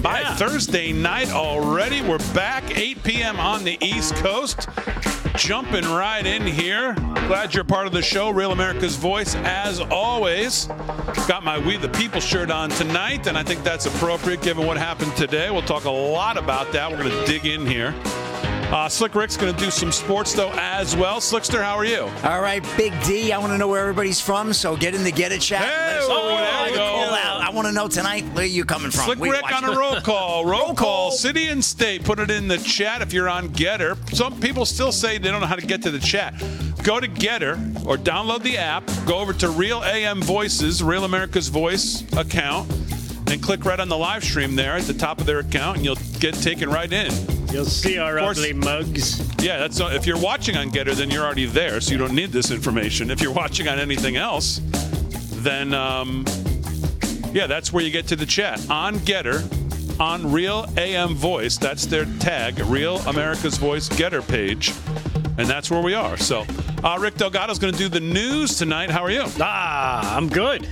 it's just flying by. Yeah. Thursday night already. We're back 8 p.m. on the East Coast. Jumping right in here. Glad you're part of the show. Real America's Voice, as always. Got my We the People shirt on tonight, and I think that's appropriate given what happened today. We'll talk a lot about that. We're going to dig in here. Uh, Slick Rick's going to do some sports, though, as well. Slickster, how are you? All right, Big D. I want to know where everybody's from, so get in the Get It chat. Hey, Let us know there where we you go. Call out. I want to know tonight where you coming from. Slick We Rick on a roll call. Roll, Roll call. call. City and state. Put it in the chat if you're on GETTR. Some people still say they don't know how to get to the chat. Go to GETTR or download the app. Go over to Real AM Voices, Real America's Voice account, and click right on the live stream there at the top of their account, and you'll get taken right in. You'll see our course. ugly mugs. Yeah, that's if you're watching on GETTR, then you're already there, so you don't need this information. If you're watching on anything else, then um, yeah, that's where you get to the chat on GETTR, on Real AM Voice. That's their tag, Real America's Voice GETTR page, and that's where we are. So, uh, Rick Delgado's going to do the news tonight. How are you? Ah, I'm good.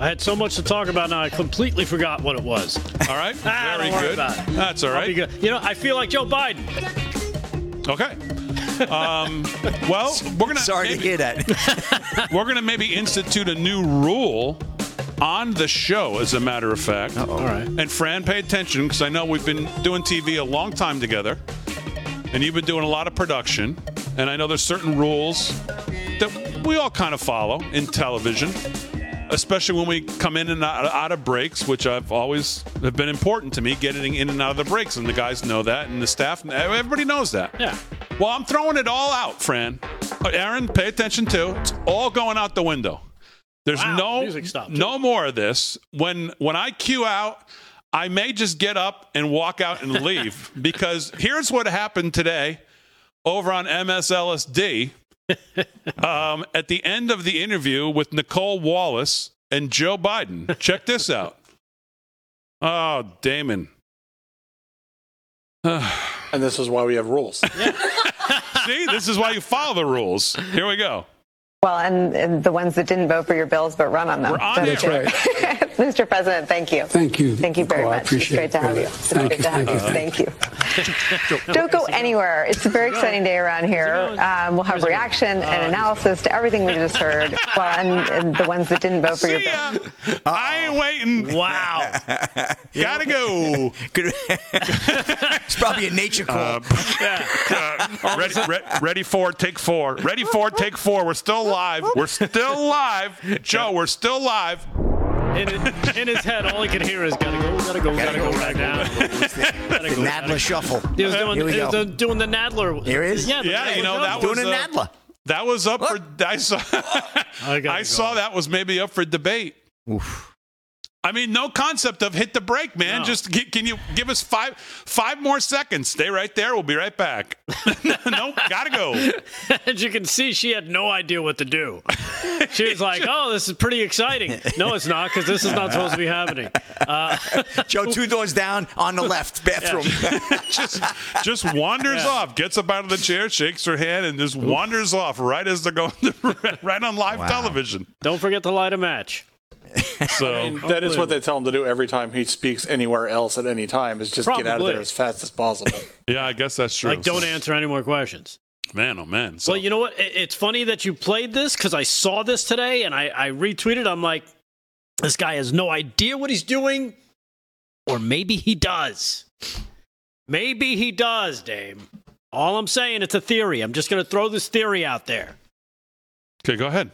I had so much to talk about now, I completely forgot what it was. All right, Ah, very don't worry good. about it. That's all I'll be right. good. You know, I feel like Joe Biden. Okay. Um, well, we're gonna Sorry to hear that. We're going to maybe institute a new rule on the show, as a matter of fact. All right. And Fran, pay attention because I know we've been doing TV a long time together, and you've been doing a lot of production. And I know there's certain rules that we all kind of follow in television, especially when we come in and out, out of breaks, which I've always have been important to me, getting in and out of the breaks. And the guys know that, and the staff, everybody knows that. Yeah. Well, I'm throwing it all out, Fran. Uh, Aaron, pay attention too. It's all going out the window. There's Wow, no music stopped, too. no more of this. When when I cue out, I may just get up and walk out and leave because here's what happened today over on MSLSD. um, at the end of the interview with Nicolle Wallace and Joe Biden. Check this out. Oh, Damon. And this is why we have rules. See, this is why you follow the rules. Here we go. Well, and, and the ones that didn't vote for your bills but run on them. We're on So- there. That's right. Mr. President, thank you. Thank you. Thank you very Nicole. I much. appreciate it's great to have you. It's Thank great you. to have Thank you. you. Thank you. Don't go anywhere. It's a very exciting day around here. Um, we'll have reaction and analysis to everything we just heard. Well, and, and the ones that didn't vote for your See bills. ya. I ain't waiting. Wow. Gotta go. It's probably a nature call. Uh, ready, re- ready for take four. Ready for take four. We're still live. We're still live. Joe, we're still live. In, in his head, all he could hear is "Gotta go, gotta go, gotta, go, right now." Gotta the go, Nadler shuffle. He was doing, Here we he was go. doing- doing the Nadler. Here it is. Yeah, Yeah, Nadler you know, that shuffle. Doing a was, uh, Nadler. That was up for. I saw. I I saw that was maybe up for debate. Oof. I mean, no concept of hit the brake, man. No. Just gi- can you give us five five more seconds? Stay right there. We'll be right back. nope, gotta go. As you can see, she had no idea what to do. She was like, "Oh, this is pretty exciting." No, it's not because this is not supposed to be happening. Uh, Joe, two doors down on the left bathroom. just just wanders off, gets up out of the chair, shakes her hand, and just wanders off right as they're going right on live Wow. television. don't forget to light a match. So that is what they tell him to do every time he speaks anywhere else at any time is just get out of Probably. there as fast as possible. yeah, I guess that's true. Like, don't answer any more questions. Man, oh man. So, Well, you know what? It- It's funny that you played this because I saw this today and I, I retweeted. I'm like, this guy has no idea what he's doing, or maybe he does. Maybe he does, Dame. All I'm saying, it's a theory. I'm just going to throw this theory out there. okay, go ahead.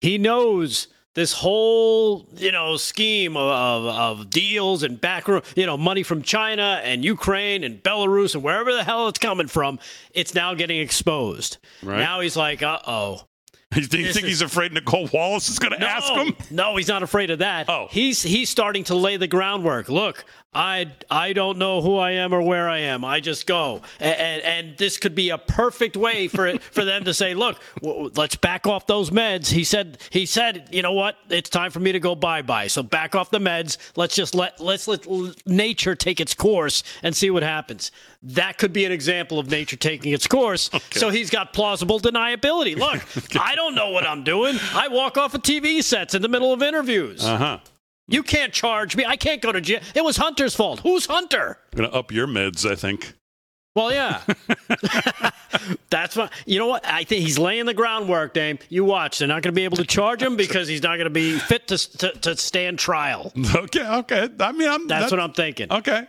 He knows this whole you know scheme of, of, of deals and backroom you know money from China and Ukraine and Belarus and wherever the hell it's coming from. It's now getting exposed. Right. Now he's like, uh oh. Do You think, think is- he's afraid Nicolle Wallace is going to No, ask him? no, he's not afraid of that. Oh. he's he's starting to lay the groundwork. Look, I I don't know who I am or where I am. I just go, and and, and this could be a perfect way for it, for them to say, look, w- let's back off those meds. He said he said, you know what? It's time for me to go bye bye. So back off the meds. Let's just let let's let nature take its course and see what happens. That could be an example of nature taking its course. So he's got plausible deniability. Look, I don't know what I'm doing. I walk off of TV sets in the middle of interviews. Uh huh. You can't charge me. I can't go to jail. It was Hunter's fault. Who's Hunter? I'm gonna up your meds, I think. Well, yeah. That's what you know. What I think he's laying the groundwork, Dame. You watch. They're not going to be able to charge him because he's not going to be fit to, to to stand trial. Okay, okay. I mean, I'm, That's what I'm thinking. Okay.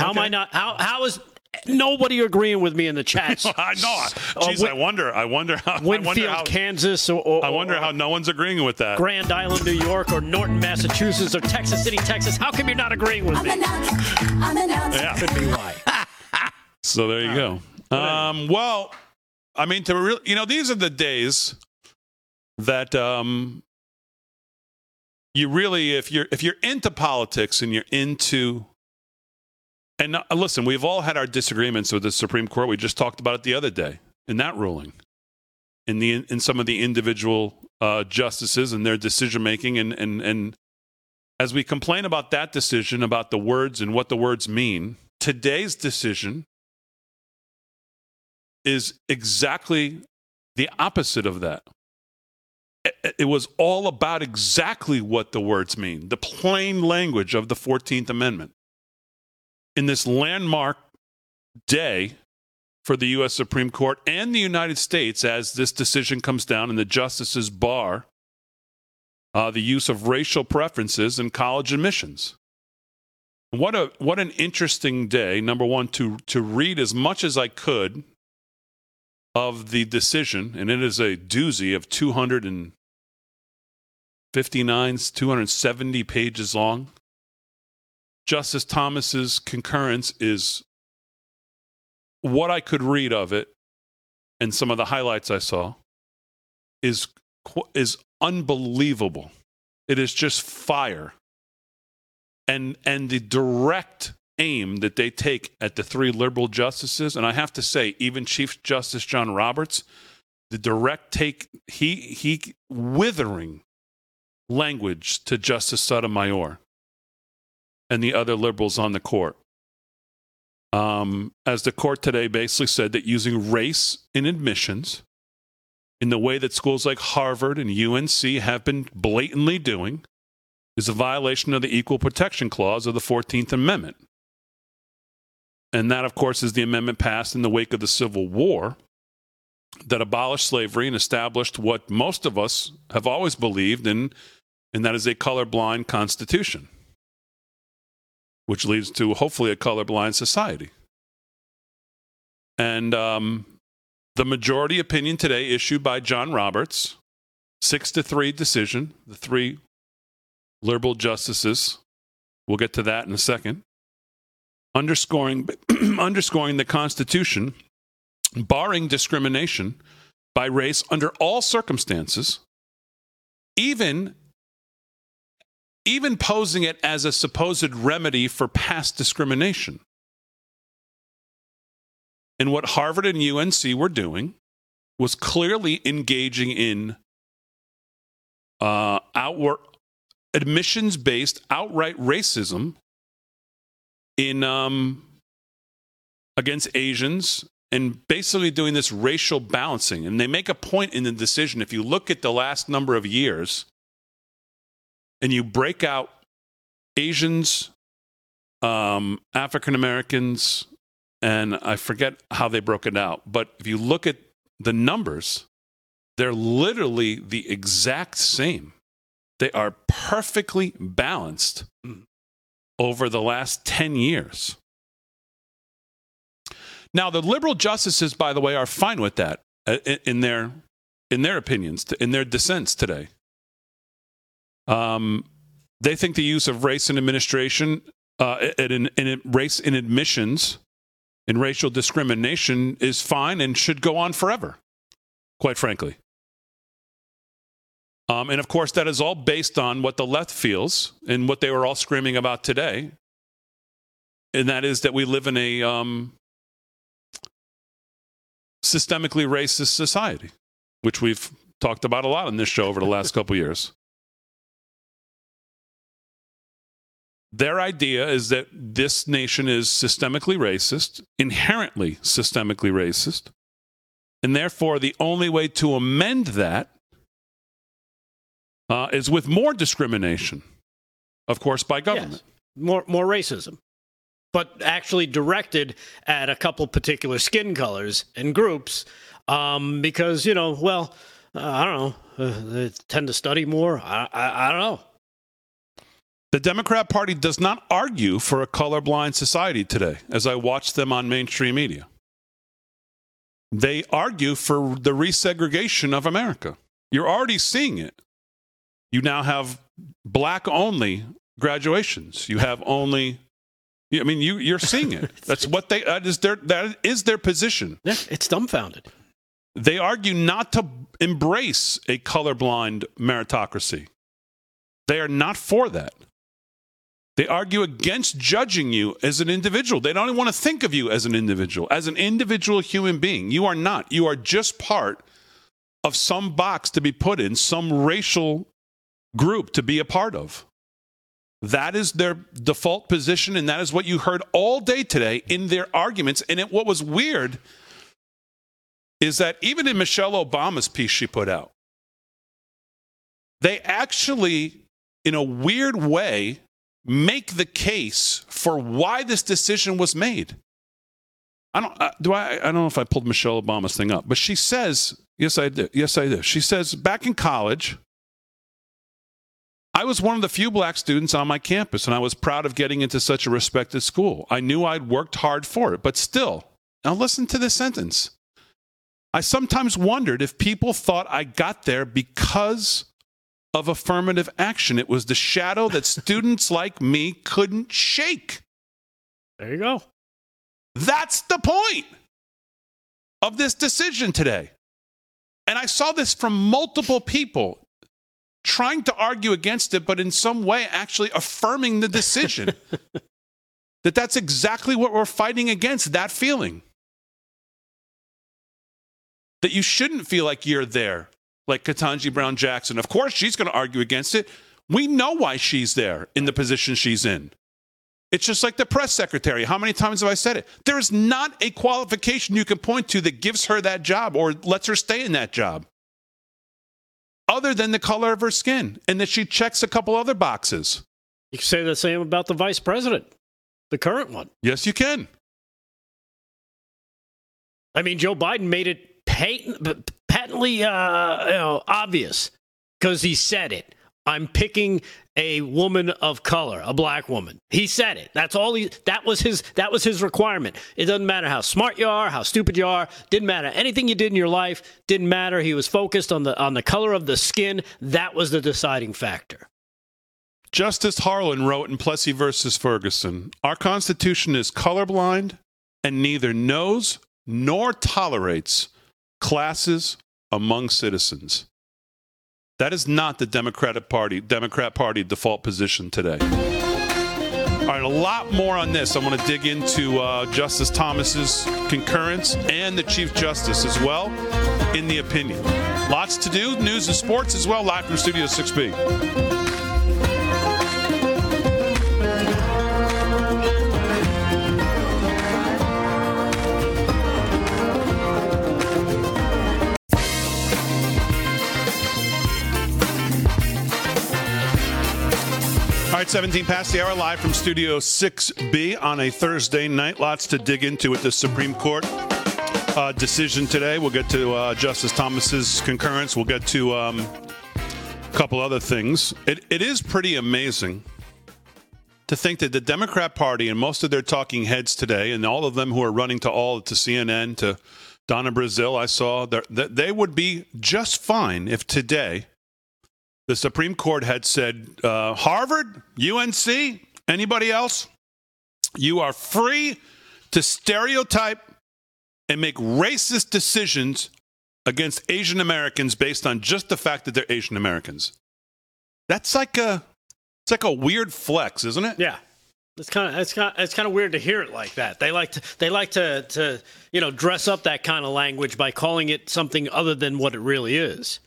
How am I not? How how is nobody agreeing with me in the chats? I know. Uh, Jeez, Win- I wonder. I wonder how. I wonder Winfield, how. Kansas, or, or I wonder how no one's agreeing with that. Grand Island, New York, or Norton, Massachusetts, or Texas City, Texas. How come you're not agreeing with I'm me? announcing. I'm announcing. Yeah. Could be why. So there you go. Um, well, I mean, to real, you know, these are the days that um, you really, if you're if you're into politics and you're into, and uh, listen, we've all had our disagreements with the Supreme Court. We just talked about it the other day in that ruling, in the in some of the individual uh, justices and their decision making, and and and as we complain about that decision, about the words and what the words mean, today's decision is exactly the opposite of that. It- It was all about exactly what the words mean, the plain language of the 14th Amendment. In this landmark day for the U.S. Supreme Court and the United States, as this decision comes down and the justices bar uh, the use of racial preferences in college admissions. What a what an interesting day. Number one, to to read as much as I could of the decision, and it is a doozy of 259, 270 pages long. Justice Thomas's concurrence is what I could read of it, and some of the highlights I saw is is unbelievable. It is just fire, and and the direct aim that they take at the three liberal justices, and I have to say, even Chief Justice John Roberts, the direct take he he withering language to Justice Sotomayor and the other liberals on the court. Um, as the court today basically said that using race in admissions, in the way that schools like Harvard and UNC have been blatantly doing, is a violation of the Equal Protection Clause of the 14th Amendment. And that, of course, is the amendment passed in the wake of the Civil War that abolished slavery and established what most of us have always believed in, and that is a colorblind constitution, which leads to hopefully a colorblind society. And um, the majority opinion today, issued by John Roberts, six to three decision, the three liberal justices. We'll get to that in a second. Underscoring, underscoring the Constitution, barring discrimination by race under all circumstances, even, even posing it as a supposed remedy for past discrimination. And what Harvard and UNC were doing was clearly engaging in uh, outward admissions based outright racism in um, against Asians and basically doing this racial balancing. And they make a point in the decision. If you look at the last number of years and you break out Asians, um, African Americans, and I forget how they broke it out, but if you look at the numbers, they're literally the exact same. They are perfectly balanced over the last 10 years. Now, the liberal justices, by the way, are fine with that uh, in their, in their opinions, in their dissents today. Um, they think the use of race in administration, uh, in, in, in race in admissions, in racial discrimination is fine and should go on forever, quite frankly. Um, and of course, that is all based on what the left feels and what they were all screaming about today. And that is that we live in a um, systemically racist society, which we've talked about a lot on this show over the last couple years. Their idea is that this nation is systemically racist, inherently systemically racist, and therefore the only way to amend that uh, is with more discrimination. of course, by government. Yes. More more racism, but actually directed at a couple particular skin colors and groups, um, because you know, well, uh, I don't know, uh, they tend to study more. I, I I don't know. The Democrat Party does not argue for a colorblind society today, as I watch them on mainstream media. They argue for the resegregation of America. You're already seeing it. You now have black only graduations. You have only I mean you you're seeing it. That's what they that is their that is their position. Yeah, it's dumbfounded. They argue not to embrace a colorblind meritocracy. They are not for that. They argue against judging you as an individual. They don't even want to think of you as an individual, as an individual human being. You are not. You are just part of some box to be put in, some racial group to be a part of. That is their default position, and that is what you heard all day today in their arguments. And it, what was weird is that even in Michelle Obama's piece she put out, they actually, in a weird way, make the case for why this decision was made. I don't uh, do I I don't know if I pulled Michelle Obama's thing up, but she says, yes I did. Yes I did. She says back in college I was one of the few black students on my campus and I was proud of getting into such a respected school. I knew I'd worked hard for it, but still. Now listen to this sentence. I sometimes wondered if people thought I got there because of affirmative action. It was the shadow that students like me couldn't shake. There you go. That's the point of this decision today. And I saw this from multiple people trying to argue against it, but in some way actually affirming the decision. that that's exactly what we're fighting against that feeling. That you shouldn't feel like you're there, like Ketanji Brown Jackson. Of course, she's going to argue against it. We know why she's there in the position she's in. It's just like the press secretary. How many times have I said it? There is not a qualification you can point to that gives her that job or lets her stay in that job, other than the color of her skin and that she checks a couple other boxes. You can say the same about the vice president, the current one. Yes, you can. I mean, Joe Biden made it patent, patently uh, you know, obvious because he said it. I'm picking a woman of color, a black woman. He said it. That's all he that was his that was his requirement. It doesn't matter how smart you are, how stupid you are, didn't matter. Anything you did in your life didn't matter. He was focused on the on the color of the skin. That was the deciding factor. Justice Harlan wrote in Plessy versus Ferguson Our Constitution is colorblind and neither knows nor tolerates classes among citizens. That is not the Democratic Party, Democrat Party default position today. All right, a lot more on this. I want to dig into uh, Justice Thomas's concurrence and the Chief Justice as well in the opinion. Lots to do, news and sports as well, live from Studio 6B. Right, 17 past the hour, live from Studio 6B on a Thursday night. Lots to dig into with the Supreme Court uh, decision today. We'll get to uh, Justice Thomas's concurrence. We'll get to um, a couple other things. It, it is pretty amazing to think that the Democrat Party and most of their talking heads today, and all of them who are running to all to CNN to Donna Brazile, I saw that they would be just fine if today the Supreme Court had said, uh, Harvard, UNC, anybody else, you are free to stereotype and make racist decisions against Asian Americans based on just the fact that they're Asian Americans. That's like a it's like a weird flex, isn't it? Yeah. It's kind of it's kind of, it's kind of weird to hear it like that. They like to they like to to you know dress up that kind of language by calling it something other than what it really is.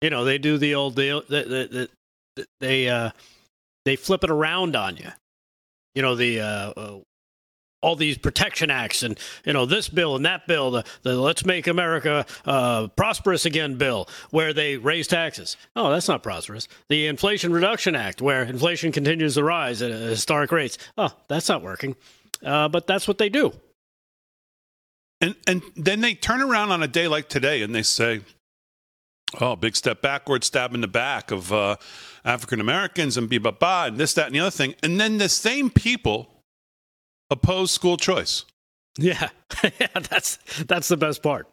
You know, they do the old deal. The, the, the, they uh, they flip it around on you. You know, the uh, uh, all these protection acts and you know this bill and that bill, the, the Let's Make America uh, Prosperous Again bill, where they raise taxes. Oh, that's not prosperous. The Inflation Reduction Act, where inflation continues to rise at historic rates. Oh, that's not working. Uh, but that's what they do. And and then they turn around on a day like today and they say, "Oh, big step backward, stab in the back of uh, African Americans and blah and this, that, and the other thing." And then the same people oppose school choice. Yeah, yeah, that's that's the best part.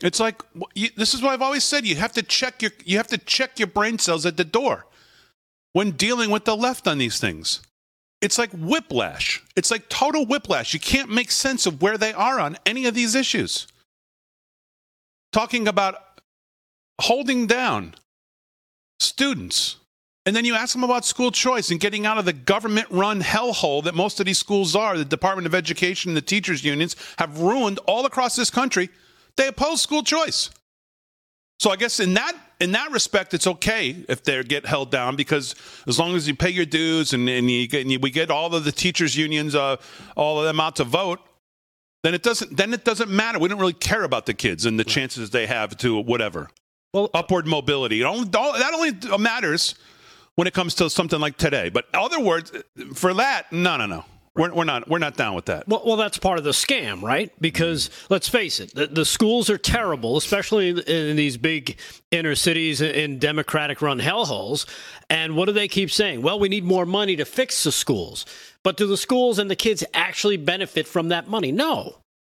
It's like you, this is what I've always said. You have to check your you have to check your brain cells at the door when dealing with the left on these things. It's like whiplash. It's like total whiplash. You can't make sense of where they are on any of these issues. Talking about holding down students. And then you ask them about school choice and getting out of the government run hellhole that most of these schools are. The Department of Education and the teachers' unions have ruined all across this country. They oppose school choice. So I guess in that in that respect, it's okay if they get held down because as long as you pay your dues and, and, you get, and you, we get all of the teachers unions, uh, all of them out to vote, then it doesn't then it doesn't matter. We don't really care about the kids and the chances they have to whatever. Well, upward mobility. It only, that only matters when it comes to something like today. But other words, for that, no, no, no. We're, we're not we're not down with that. Well, well, that's part of the scam, right? Because mm-hmm. let's face it, the, the schools are terrible, especially in, in these big inner cities in Democratic-run hellholes. And what do they keep saying? Well, we need more money to fix the schools. But do the schools and the kids actually benefit from that money? No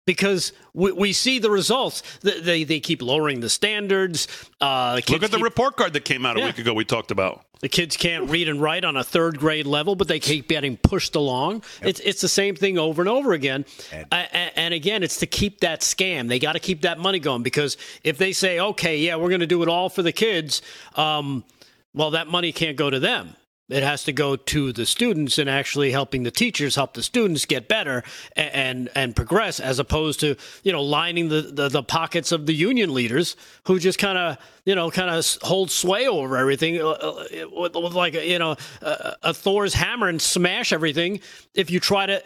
because we, we, see the results. They, they keep lowering the standards. Uh, the Look at the report card that came out a yeah. week ago. We talked about the kids can't read and write on a third grade level, but they keep getting pushed along. Yep. It's it's the same thing over and over again. And, and again, it's to keep that scam. They got to keep that money going because if they say, okay, yeah, we're going to do it all for the kids, um, well, that money can't go to them. It has to go to the students and actually helping the teachers help the students get better and and, and progress, as opposed to you know lining the, the, the pockets of the union leaders who just kind of you know kind of hold sway over everything uh, uh, with, with like you know a, a Thor's hammer and smash everything. If you try to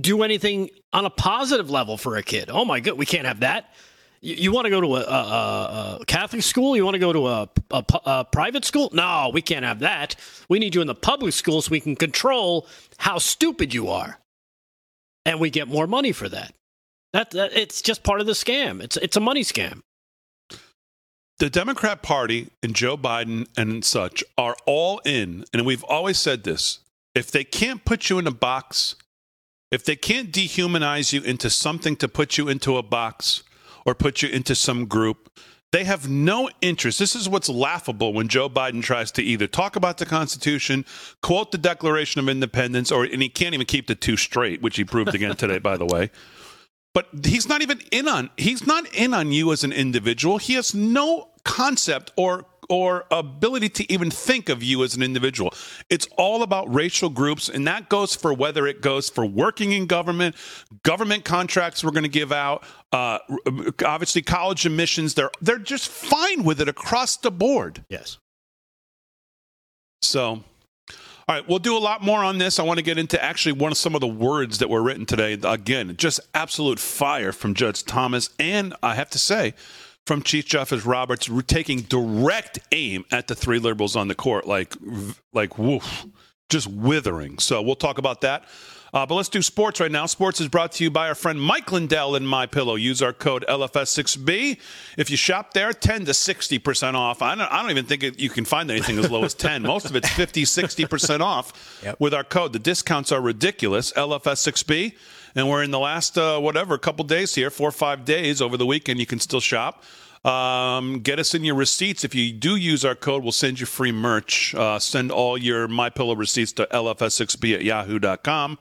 do anything on a positive level for a kid, oh my god, we can't have that. You, you want to go to a, a, a, Catholic school? You want to go to a, a, private school? No, we can't have that. We need you in the public school so we can control how stupid you are, and we get more money for that. That, that it's just part of the scam. It's it's a money scam. The Democrat Party and Joe Biden and such are all in, and we've always said this: if they can't put you in a box, if they can't dehumanize you into something to put you into a box, or put you into some group. They have no interest. This is what's laughable when Joe Biden tries to either talk about the Constitution, quote the Declaration of Independence, or and he can't even keep the two straight, which he proved again today, by the way. But he's not even in on he's not in on you as an individual. He has no concept or or ability to even think of you as an individual. It's all about racial groups, and that goes for whether it goes for working in government, government contracts we're going to give out, uh, obviously college admissions. They're they're just fine with it across the board. Yes. So. All right, we'll do a lot more on this. I want to get into actually one of some of the words that were written today. Again, just absolute fire from Judge Thomas. And I have to say, from Chief Justice Roberts taking direct aim at the three liberals on the court, like like woof, just withering. So we'll talk about that. Uh, but let's do sports right now. Sports is brought to you by our friend Mike Lindell in My Pillow. Use our code LFS6B. If you shop there, 10 to 60% off. I don't, I don't even think it, you can find anything as low as 10. Most of it's 50, 60% off yep. with our code. The discounts are ridiculous. LFS6B and we're in the last uh, whatever couple days here, four or five days over the weekend. You can still shop. Um, get us in your receipts. If you do use our code, we'll send you free merch. Uh, send all your My Pillow receipts to lfs6b at yahoo.com.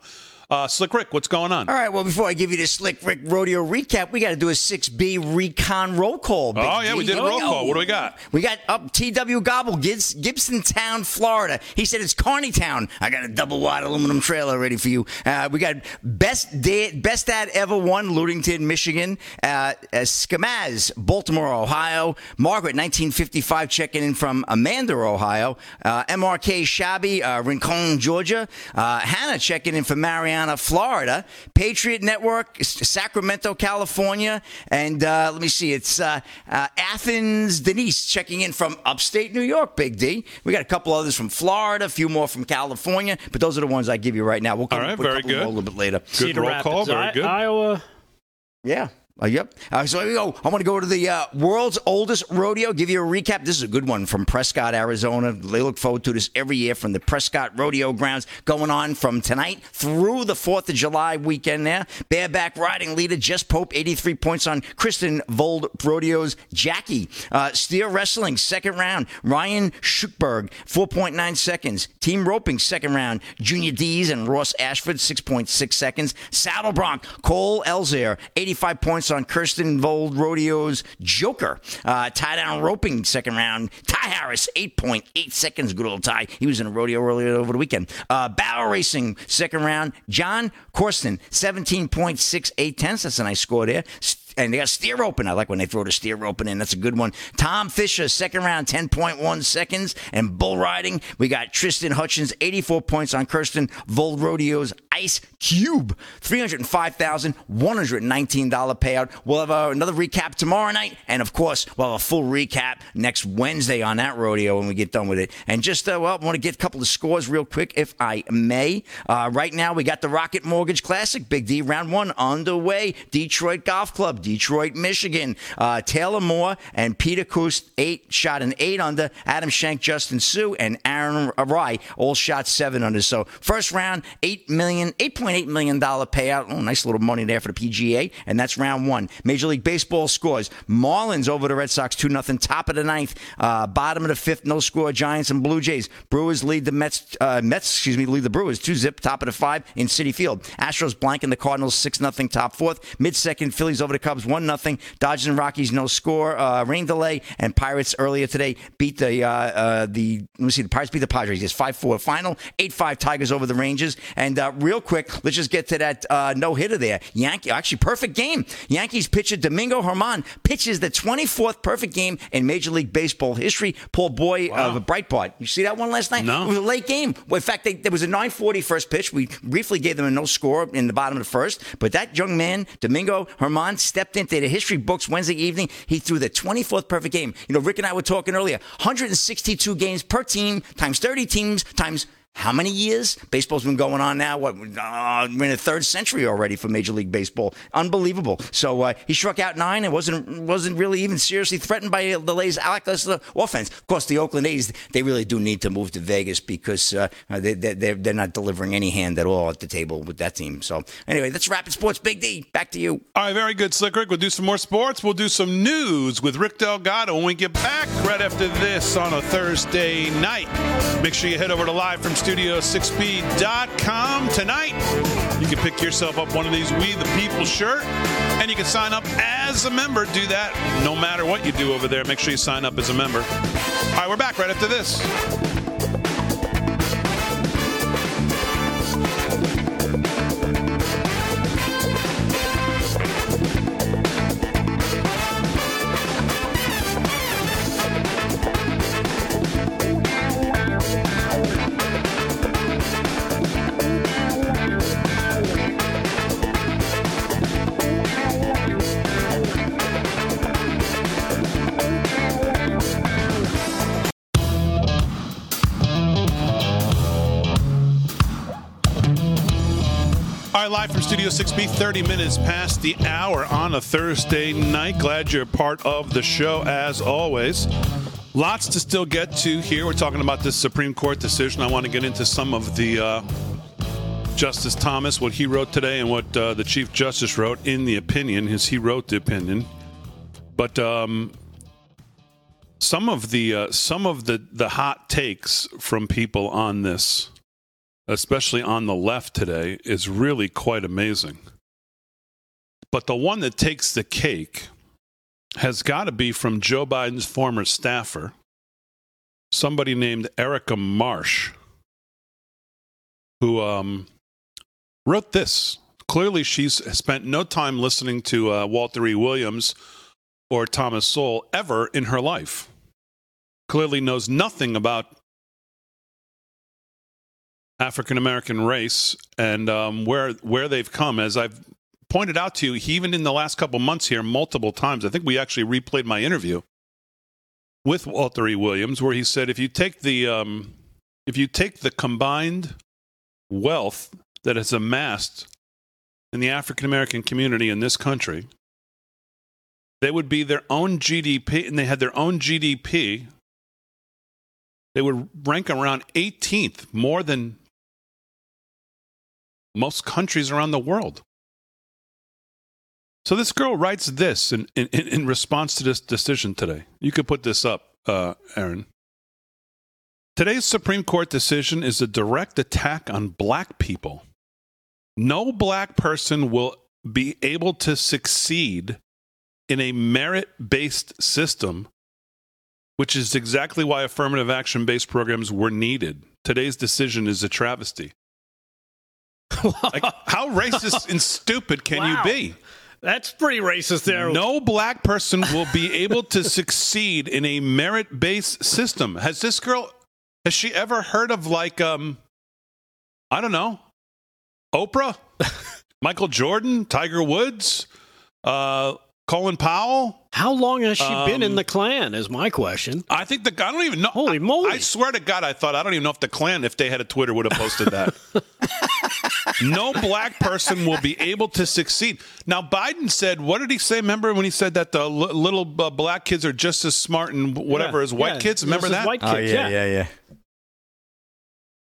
Uh, Slick Rick, what's going on? All right. Well, before I give you the Slick Rick rodeo recap, we got to do a 6B recon roll call. Big oh, yeah, D. we did a roll call. What do we got? We got up TW Gobble, Gibbs, Gibson Town, Florida. He said it's Carney Town. I got a double wide aluminum trailer ready for you. Uh, we got best dad, best dad ever one, Ludington, Michigan. Uh, uh, Skamaz, Baltimore, Ohio. Margaret, 1955, checking in from Amanda, Ohio. Uh, MRK Shabby, uh, Rincon, Georgia. Uh, Hannah checking in from Marianne. Guyana, Florida, Patriot Network, Sacramento, California, and uh, let me see, it's uh, uh, Athens, Denise checking in from upstate New York, Big D. We got a couple others from Florida, a few more from California, but those are the ones I give you right now. We'll come All right, up with a very more good. a little bit later. Good Cedar roll Rapids, call. Very I- Iowa. Yeah. Uh, yep. Uh, so here we go. I want to go to the uh, world's oldest rodeo. Give you a recap. This is a good one from Prescott, Arizona. They look forward to this every year from the Prescott Rodeo Grounds, going on from tonight through the Fourth of July weekend. There, bareback riding leader Jess Pope, 83 points on Kirsten Vold Rodeo's Jackie. Uh, steer wrestling second round. Ryan Schuckberg, 4.9 seconds. Team roping second round. Junior D's and Ross Ashford, 6.6 seconds. Saddle bronc Cole Elzer, 85 points on Kirsten Vold Rodeo's Joker. Uh, tie down roping second round. Ty Harris, 8.8 seconds. Good old Ty. He was in a rodeo earlier over the weekend. Uh, barrel racing second round. John Corsten, 17.68 tenths. That's a nice score there. And they got steer open. I like when they throw the steer open in. That's a good one. Tom Fisher, second round, 10.1 seconds. And bull riding, we got Tristan Hutchins, 84 points on Kirsten Vold Rodeo's Ice Cube. $305,119 payout. We'll have uh, another recap tomorrow night. And of course, we'll have a full recap next Wednesday on that rodeo when we get done with it. And just, uh, well, I want to get a couple of scores real quick, if I may. Uh, right now, we got the Rocket Mortgage Classic, Big D, round one underway. Detroit Golf Club, Detroit, Michigan. Uh, Taylor Moore and Peter Kuest, eight shot an eight under. Adam Schenk, Justin Suh, and Aaron Rai all shot seven under. So first round, eight million, eight point eight million dollar payout. Oh, nice little money there for the PGA, and that's round one. Major League Baseball scores: Marlins over the Red Sox, two nothing. Top of the ninth, uh, bottom of the fifth, no score. Giants and Blue Jays. Brewers lead the Mets. Uh, Mets, excuse me, lead the Brewers two zip. Top of the five in Citi Field. Astros blanking the Cardinals six nothing. Top fourth. Mid second, Phillies over the Cubs one nothing. Dodgers and Rockies no score. Uh, rain delay and Pirates earlier today beat the uh, uh, the let me see the Pirates beat the Padres. It's five four final. Eight five Tigers over the Rangers. And uh, real quick, let's just get to that uh, no hitter there. Yankee actually perfect game. Yankees pitcher Domingo Germán pitches the 24th perfect game in Major League Baseball history. Paul Boy of Breitbart. You see that one last night? No. It was a late game. Well, in fact, they, there was a 9:40 first pitch. We briefly gave them a no score in the bottom of the first, but that young man, Domingo Germán, stepped into the history books Wednesday evening. He threw the 24th perfect game. You know, Rick and I were talking earlier. 162 games per team times 30 teams times. How many years? Baseball's been going on now. What? Uh, we're in the third century already for Major League Baseball. Unbelievable. So uh, he struck out nine and wasn't wasn't really even seriously threatened by the Lays' lackluster offense. Of course, the Oakland A's they really do need to move to Vegas because uh, they, they, they're they're not delivering any hand at all at the table with that team. So anyway, that's Rapid Sports. Big D, back to you. All right, very good, Slick Rick. We'll do some more sports. We'll do some news with Rick Delgado when we get back right after this on a Thursday night. Make sure you head over to live from studio 6p.com tonight. You can pick yourself up one of these We the People shirt, and you can sign up as a member. Do that no matter what you do over there. Make sure you sign up as a member. All right, we're back right after this. Live from Studio 6B, 30 minutes past the hour on a Thursday night. Glad you're part of the show as always. Lots to still get to here. We're talking about this Supreme Court decision. I want to get into some of the uh, Justice Thomas, what he wrote today, and what uh, the Chief Justice wrote in the opinion, as he wrote the opinion. But um, some of the uh, some of the the hot takes from people on this especially on the left today, is really quite amazing. But the one that takes the cake has got to be from Joe Biden's former staffer, somebody named Erica Marsh, who um, wrote this. Clearly, she's spent no time listening to uh, Walter E. Williams or Thomas Sowell ever in her life. Clearly knows nothing about African American race and um, where where they've come. As I've pointed out to you, even in the last couple months here, multiple times. I think we actually replayed my interview with Walter E. Williams, where he said, if you take the um, if you take the combined wealth that is amassed in the African American community in this country, they would be their own GDP, and they had their own GDP. They would rank around 18th, more than most countries around the world. So this girl writes this in, in, in response to this decision today. You could put this up, uh, Aaron. Today's Supreme Court decision is a direct attack on black people. No black person will be able to succeed in a merit based system, which is exactly why affirmative action based programs were needed. Today's decision is a travesty. Like, how racist and stupid can Wow. you be? That's pretty racist there. No black person will be able to succeed in a merit based system. Has this girl, has she ever heard of like, um, I don't know, Oprah, Michael Jordan, Tiger Woods, uh, Colin Powell? How long has she been in Um, the Klan? Is my question. I think the I don't even know. Holy moly. I, swear to God, I thought I don't even know if the Klan, if they had a Twitter, would have posted that. no black person will be able to succeed. Now, Biden said, what did he say? Remember when he said that the li- little uh, black kids are just as smart and whatever Yeah, as white yeah, kids? Remember that? White Oh kids, yeah, yeah, yeah.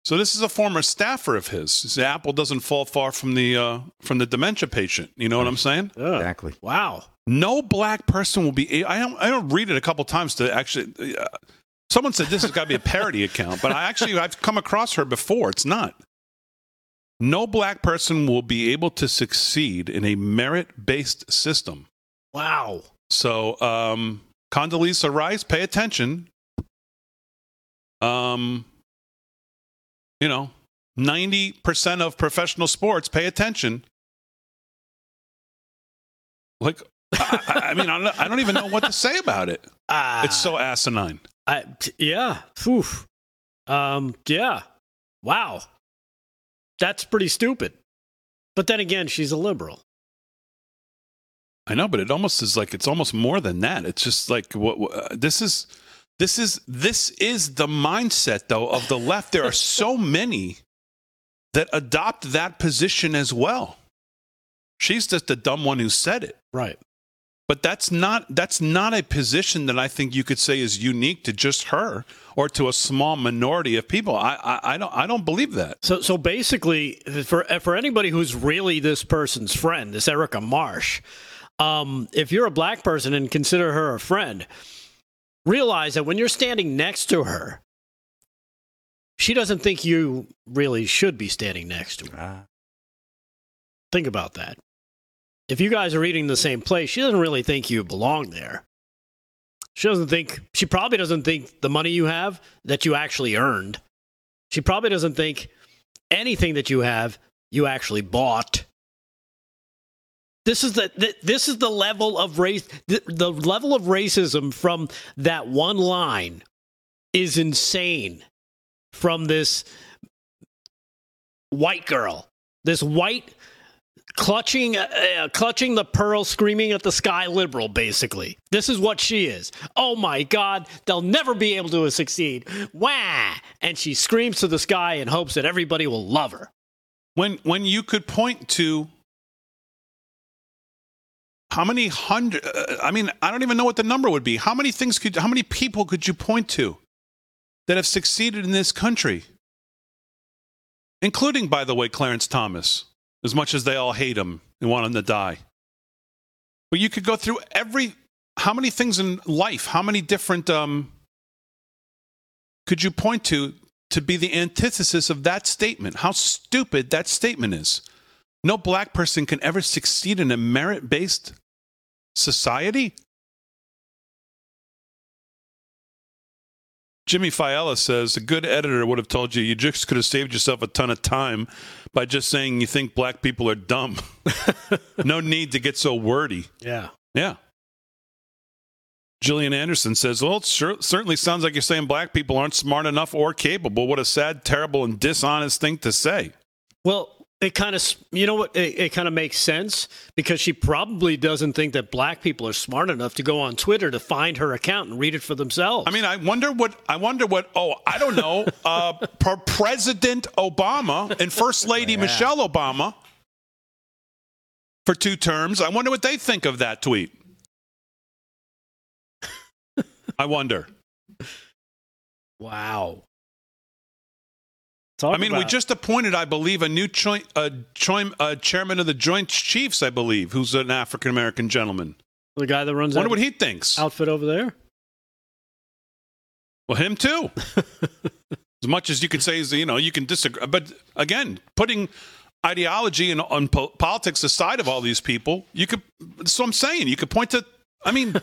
So this is a former staffer of his. The apple doesn't fall far from the uh, from the dementia patient. You know what I'm saying? Ugh. Exactly. Wow. No black person will be. I don't. I don't read it a couple times to actually. Uh, someone said this has got to be a parody account, but I actually I've come across her before. It's not. No black person will be able to succeed in a merit-based system. Wow. So, um, Condoleezza Rice, pay attention. Um, you know, ninety percent of professional sports pay attention. Like, I, I mean, I don't, I don't even know what to say about it. Ah, It's so asinine. I, t- yeah. Oof. Um. Yeah. Wow. That's pretty stupid. But then again, she's a liberal. I know, but it almost is like it's almost more than that. It's just like what, what uh, this is. This is this is the mindset though of the left. There are so many that adopt that position as well. She's just the dumb one who said it. Right. But that's not that's not a position that I think you could say is unique to just her or to a small minority of people. I I, I don't I don't believe that. So, so basically, for for anybody who's really this person's friend, this Erica Marsh, um, if you're a black person and consider her a friend, realize that when you're standing next to her, she doesn't think you really should be standing next to her. Ah. Think about that. If you guys are eating the same place, she doesn't really think you belong there. She doesn't think, she probably doesn't think the money you have that you actually earned. She probably doesn't think anything that you have you actually bought. This is the, this is the level of race the, the level of racism from that one line is insane from this white girl. This white clutching uh, uh, clutching the pearl screaming at the sky liberal basically. This is what she is. Oh my god they'll never be able to succeed. Wah! And she screams to the sky in hopes that everybody will love her. When when you could point to how many hundred uh, I mean I don't even know what the number would be. How many things could how many people could you point to that have succeeded in this country? Including by the way Clarence Thomas, as much as they all hate him and want him to die. But you could go through every how many things in life, how many different um could you point to to be the antithesis of that statement? How stupid that statement is. No black person can ever succeed in a merit based society. Jimmy Fiala says a good editor would have told you you just could have saved yourself a ton of time by just saying you think black people are dumb. no need to get so wordy. yeah Yeah. Jillian Anderson says, "Well, it sure, certainly sounds like you're saying black people aren't smart enough or capable. What a sad, terrible, and dishonest thing to say." Well, it kind of, you know what? It, it kind of makes sense because she probably doesn't think that black people are smart enough to go on Twitter to find her account and read it for themselves. I mean, I wonder what I wonder what. Oh, I don't know. uh, per- President Obama and First Lady Michelle Obama for two terms. I wonder what they think of that tweet. I wonder. wow. Talk I mean, we just appointed, I believe, a new choi- uh, choi- uh, chairman of the Joint Chiefs. I believe, who's an African American gentleman. the guy that runs Wonder what he thinks. outfit over there. Well, him too. as much as you can say, is you know, you can disagree, but again, putting ideology and on po- politics aside of all these people, you could. So I'm saying. You could point to. I mean,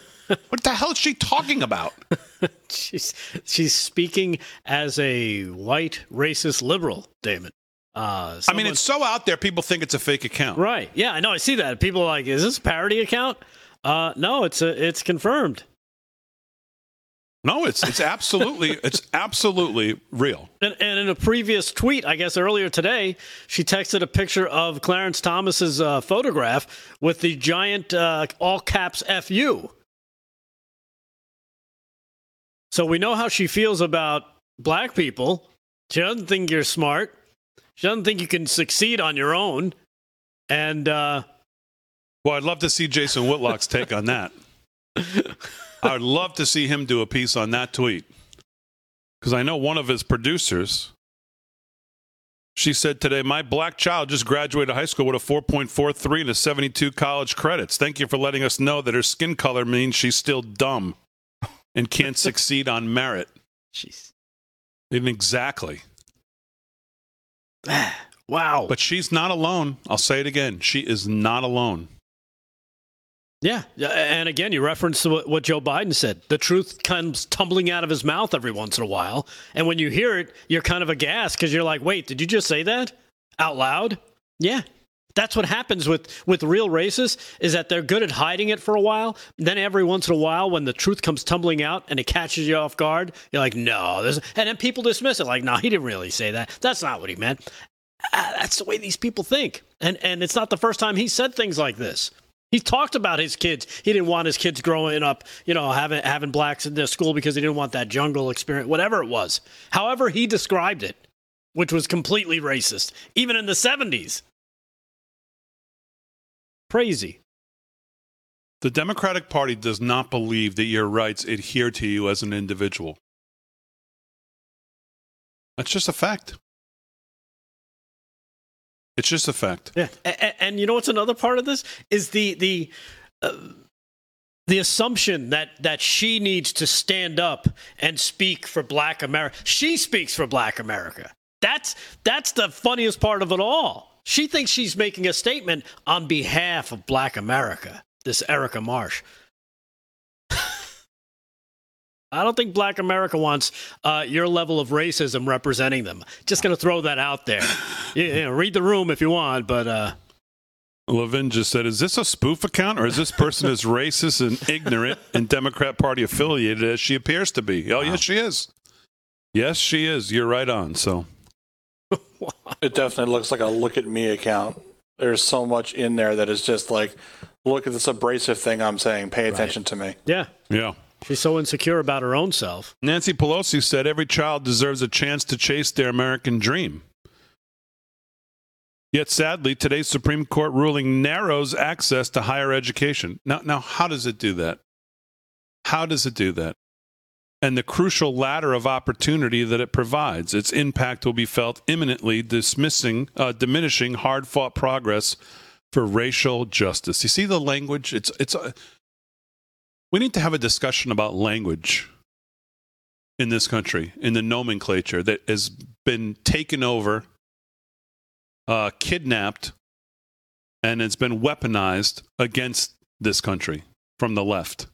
what the hell is she talking about? She's she's speaking as a white racist liberal, Damon. Uh, I mean, it's so out there. People think it's a fake account. right. Yeah, I know. I see that. People are like, "Is this a parody account?" Uh, no, it's a, it's confirmed. No, it's it's absolutely it's absolutely real. And, and in a previous tweet, I guess earlier today, she texted a picture of Clarence Thomas's uh, photograph with the giant uh, all caps "FU." So we know how she feels about black people. She doesn't think you're smart. She doesn't think you can succeed on your own. And uh, Well, I'd love to see Jason Whitlock's take on that. I'd love to see him do a piece on that tweet. Because I know one of his producers, she said today, My black child just graduated high school with a 4.43 and a 72 college credits. Thank you for letting us know that her skin color means she's still dumb and can't succeed on merit. jeez, And exactly. wow. But she's not alone. I'll say it again. She is not alone. Yeah, and again, you reference what, Joe Biden said. The truth comes tumbling out of his mouth every once in a while, and when you hear it, you're kind of aghast because you're like, "Wait, did you just say that out loud?" Yeah, that's what happens with with real racists is that they're good at hiding it for a while. Then every once in a while, when the truth comes tumbling out and it catches you off guard, you're like, "No," there's, and then people dismiss it like, "No, he didn't really say that. That's not what he meant." Ah, that's the way these people think, and and it's not the first time he said things like this. He talked about his kids. He didn't want his kids growing up, you know, having having blacks in their school because he didn't want that jungle experience, whatever it was. However, he described it, which was completely racist, even in the seventies. Crazy. The Democratic Party does not believe that your rights adhere to you as an individual. That's just a fact. It's just a fact. Yeah, and, and you know what's another part of this is the the uh, the assumption that that she needs to stand up and speak for Black America. She speaks for Black America. That's that's the funniest part of it all. She thinks she's making a statement on behalf of Black America. This Erica Marsh. I don't think Black America wants uh, your level of racism representing them. Just going to throw that out there. You, you know, read the room if you want, but uh, Levin just said, Is this a spoof account or is this person as racist and ignorant and Democrat Party affiliated as she appears to be? Oh, yes, she is. Yes, she is. You're right on. So, It definitely looks like a look at me account. There's so much in there that is just like, look at this abrasive thing I'm saying. Pay attention to me. yeah, yeah. She's so insecure about her own self. Nancy Pelosi said every child deserves a chance to chase their American dream. Yet sadly, today's Supreme Court ruling narrows access to higher education. Now, now how does it do that? How does it do that? And the crucial ladder of opportunity that it provides, its impact will be felt imminently, dismissing, uh, diminishing hard-fought progress for racial justice. You see the language? It's it's. A, we need to have a discussion about language in this country, in the nomenclature that has been taken over, uh, kidnapped, and it's been weaponized against this country from the left.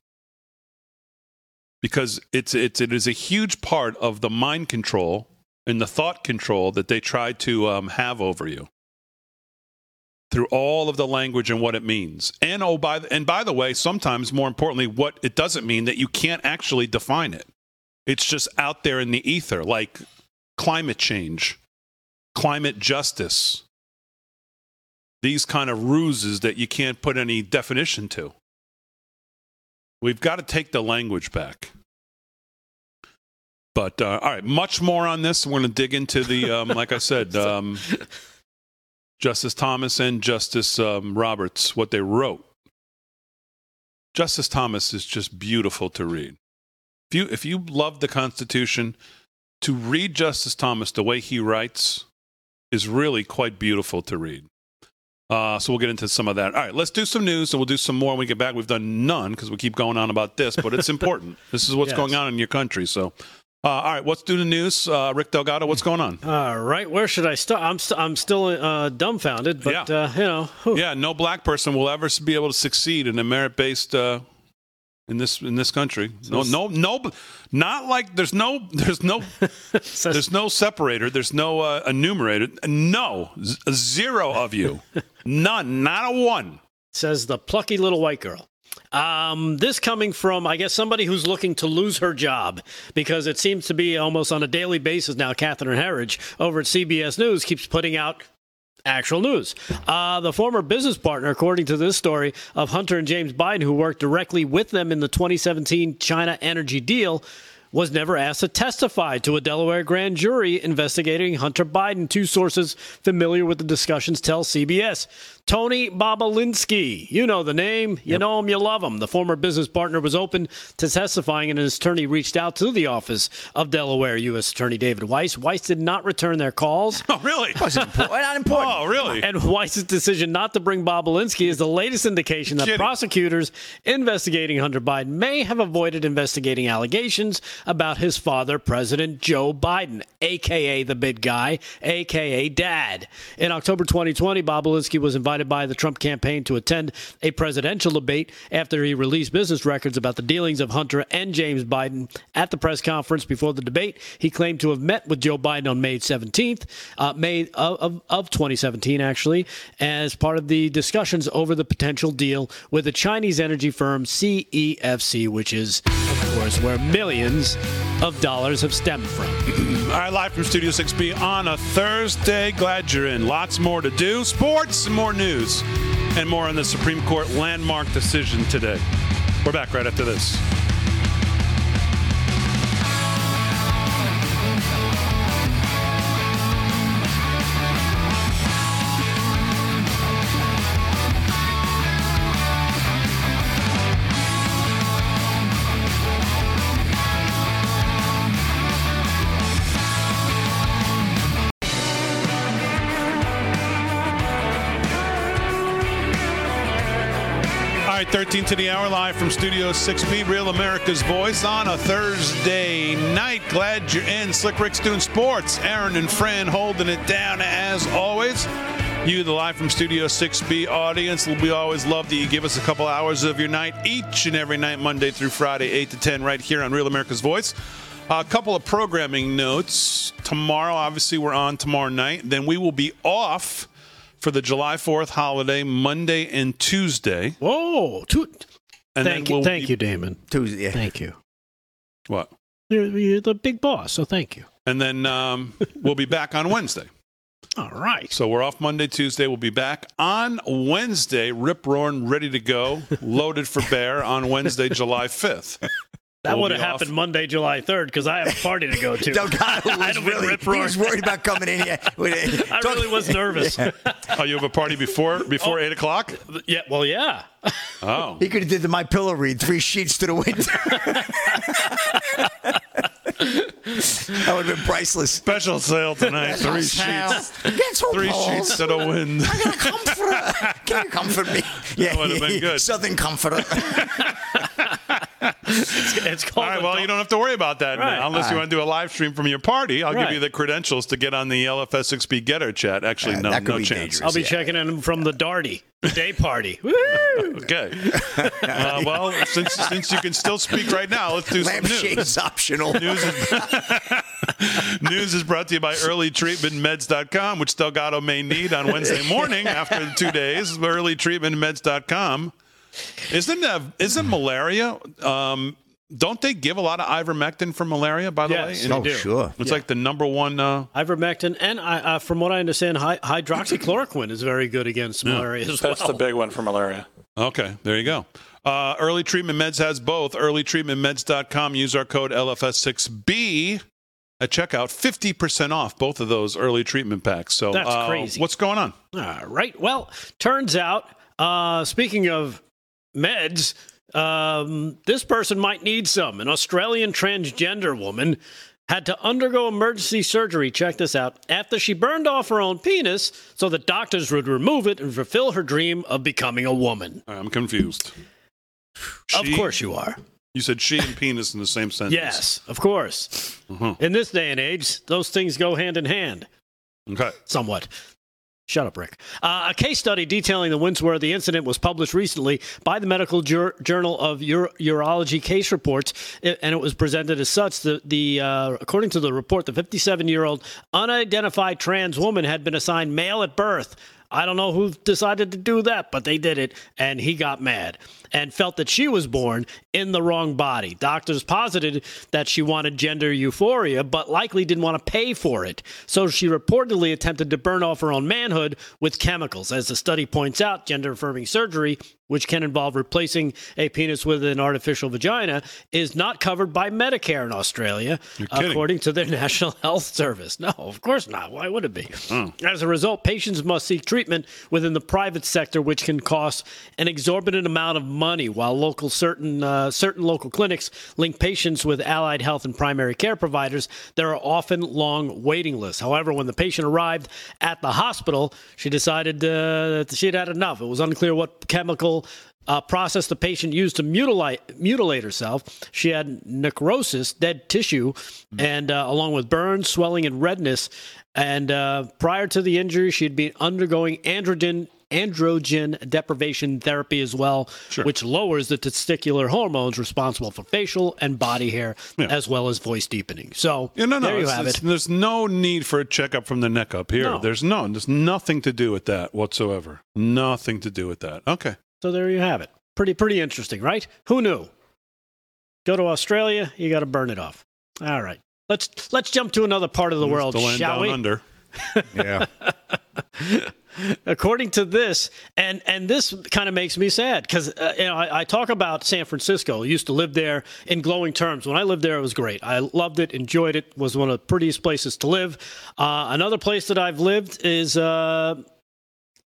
Because it's, it's, it is a huge part of the mind control and the thought control that they try to um, have over you. Through all of the language and what it means. And oh by the, and by the way, sometimes more importantly what it doesn't mean that you can't actually define it. It's just out there in the ether like climate change, climate justice. These kind of ruses that you can't put any definition to. We've got to take the language back. But uh, all right, much more on this. We're going to dig into the, um, like I said, um, Justice Thomas and Justice um, Roberts, what they wrote. Justice Thomas is just beautiful to read. If you if you love the Constitution, to read Justice Thomas the way he writes is really quite beautiful to read. Uh, so we'll get into some of that. All right, let's do some news, and we'll do some more when we get back. We've done none because we keep going on about this, but it's important. this is what's Yes. going on in your country. So, uh, all right, let's do the news. Uh, Rick Delgado, what's going on? All right, where should I start? I'm st- I'm still uh, dumbfounded, but Yeah. uh, you know, whew. Yeah, no black person will ever be able to succeed in a merit-based uh, in this in this country. No, no, no, not like there's no there's no there's no separator. There's no uh, enumerator. No, Z- zero of you, none, not a one. says the plucky little white girl. Um, this coming from, I guess, somebody who's looking to lose her job because it seems to be almost on a daily basis now. Catherine Herridge over at CBS News keeps putting out actual news. Uh, the former business partner, according to this story, of Hunter and James Biden, who worked directly with them in the 2017 China energy deal, was never asked to testify to a Delaware grand jury investigating Hunter Biden. Two sources familiar with the discussions tell CBS. Tony Bobulinski, you know the name, you know him, you love him. The former business partner was open to testifying, and his attorney reached out to the office of Delaware U.S. Attorney David Weiss. Weiss did not return their calls. Oh, really? Not important. Oh, really? And Weiss's decision not to bring Bobulinski is the latest indication that prosecutors investigating Hunter Biden may have avoided investigating allegations about his father, President Joe Biden, aka the big guy, aka Dad. In October 2020, Bobulinski was invited by the Trump campaign to attend a presidential debate after he released business records about the dealings of Hunter and James Biden. At the press conference before the debate, he claimed to have met with Joe Biden on May 17th, uh, May of, of, of 2017, actually, as part of the discussions over the potential deal with the Chinese energy firm CEFC, which is, of course, where millions of dollars have stemmed from. All right, live from Studio 6B on a Thursday. Glad you're in. Lots more to do. Sports, more news, and more on the Supreme Court landmark decision today. We're back right after this. All right, 13 to the hour, live from Studio 6B, Real America's Voice on a Thursday night. Glad you're in. Slick Rick's doing sports. Aaron and Fran holding it down as always. You, the live from Studio 6B audience, we always love that you give us a couple hours of your night each and every night, Monday through Friday, 8 to 10, right here on Real America's Voice. A couple of programming notes. Tomorrow, obviously, we're on tomorrow night. Then we will be off for the July 4th holiday, Monday and Tuesday. Whoa! Two, And thank you, we'll thank be- you, Damon. Tuesday. yeah. Thank you. What? You're, you're the big boss, so thank you. And then um, we'll be back on Wednesday. All right. So we're off Monday, Tuesday. We'll be back on Wednesday, rip roaring, ready to go, loaded for bear on Wednesday, July 5th. That We'll would have happened off. Monday, July 3rd, because I have a party to go to. Delgado I'd was have really, rip he was worried about coming in here. I really was nervous. Oh, you have a party before before 8 o'clock? yeah, well, yeah. Oh. He could have did the My Pillow read, three sheets to the wind. that would have been priceless. Special sale tonight. Three sheets. Get some Three balls. sheets to the wind. I got a comforter. Can you comfort me? Yeah, that would've been good. Southern comforter. It's, it's called. All right, well, dog- you don't have to worry about that Right. now, unless you want to do a live stream from your party. I'll give you the credentials to get on the LFS6B GETTR chat. Actually, Uh, no, no be chance. I'll be Yeah. checking in from the Darty, the day party. Woo! Okay. Uh, well, since since you can still speak right now, let's do some news. Lampshade's optional. News is, news is brought to you by earlytreatmentmeds.com, which Delgado may need on Wednesday morning after the two days. Earlytreatmentmeds.com. Isn't uh, isn't malaria? Um, don't they give a lot of ivermectin for malaria? By the Yes. way, They Oh, do. sure. it's like the number one. Uh, Ivermectin, and I, uh, from what I understand, hydroxychloroquine is very good against malaria as well. That's the big one for malaria. Okay, there you go. Uh, Early Treatment Meds has both. EarlyTreatmentMeds.com. Use our code LFS6B at checkout. 50% off both of those early treatment packs. So That's uh, crazy. What's going on? All right. Well, turns out, uh, speaking of meds, um, this person might need some. An Australian transgender woman had to undergo emergency surgery. Check this out. After she burned off her own penis so that doctors would remove it and fulfill her dream of becoming a woman. I'm confused. of course you are. You said she and penis in the same sentence. Yes, of course. Uh-huh. In this day and age, those things go hand in hand. Okay. somewhat. Shut up, Rick. Uh, a case study detailing the Winsworthy incident was published recently by the Medical Jur- Journal of Ur- Urology Case Reports, and it was presented as such. The, the uh, according to the report, the 57-year-old unidentified trans woman had been assigned male at birth. I don't know who decided to do that, but they did it, and he got mad and felt that she was born in the wrong body. Doctors posited that she wanted gender euphoria, but likely didn't want to pay for it. So she reportedly attempted to burn off her own manhood with chemicals. As the study points out, gender affirming surgery, which can involve replacing a penis with an artificial vagina, is not covered by Medicare in Australia, according to their National Health Service. No, of course not. Why would it be? Hmm. As a result, patients must seek treatment within the private sector, which can cost an exorbitant amount of money. While local certain uh, certain local clinics link patients with allied health and primary care providers, there are often long waiting lists. However, when the patient arrived at the hospital, she decided uh, that she had had enough. It was unclear what chemical uh, process the patient used to mutilate mutilate herself. She had necrosis, dead tissue, and uh, along with burns, swelling, and redness. And uh, prior to the injury, she had been undergoing androgen androgen deprivation therapy as well, which lowers the testicular hormones responsible for facial and body hair, as well as voice deepening. So Yeah, no, no. there you have it. There's no need for a checkup from the neck up here. No. There's no. There's nothing to do with that whatsoever. Nothing to do with that. Okay. So there you have it. Pretty pretty interesting, right? Who knew? Go to Australia, you got to burn it off. All right. Let's let's jump to another part of the world, the land shall down we? under. Yeah. According to this, and and this kind of makes me sad because uh, you know I, I talk about San Francisco. I used to live there in glowing terms. When I lived there, it was great. I loved it, enjoyed it. Was one of the prettiest places to live. Uh, another place that I've lived is. Uh,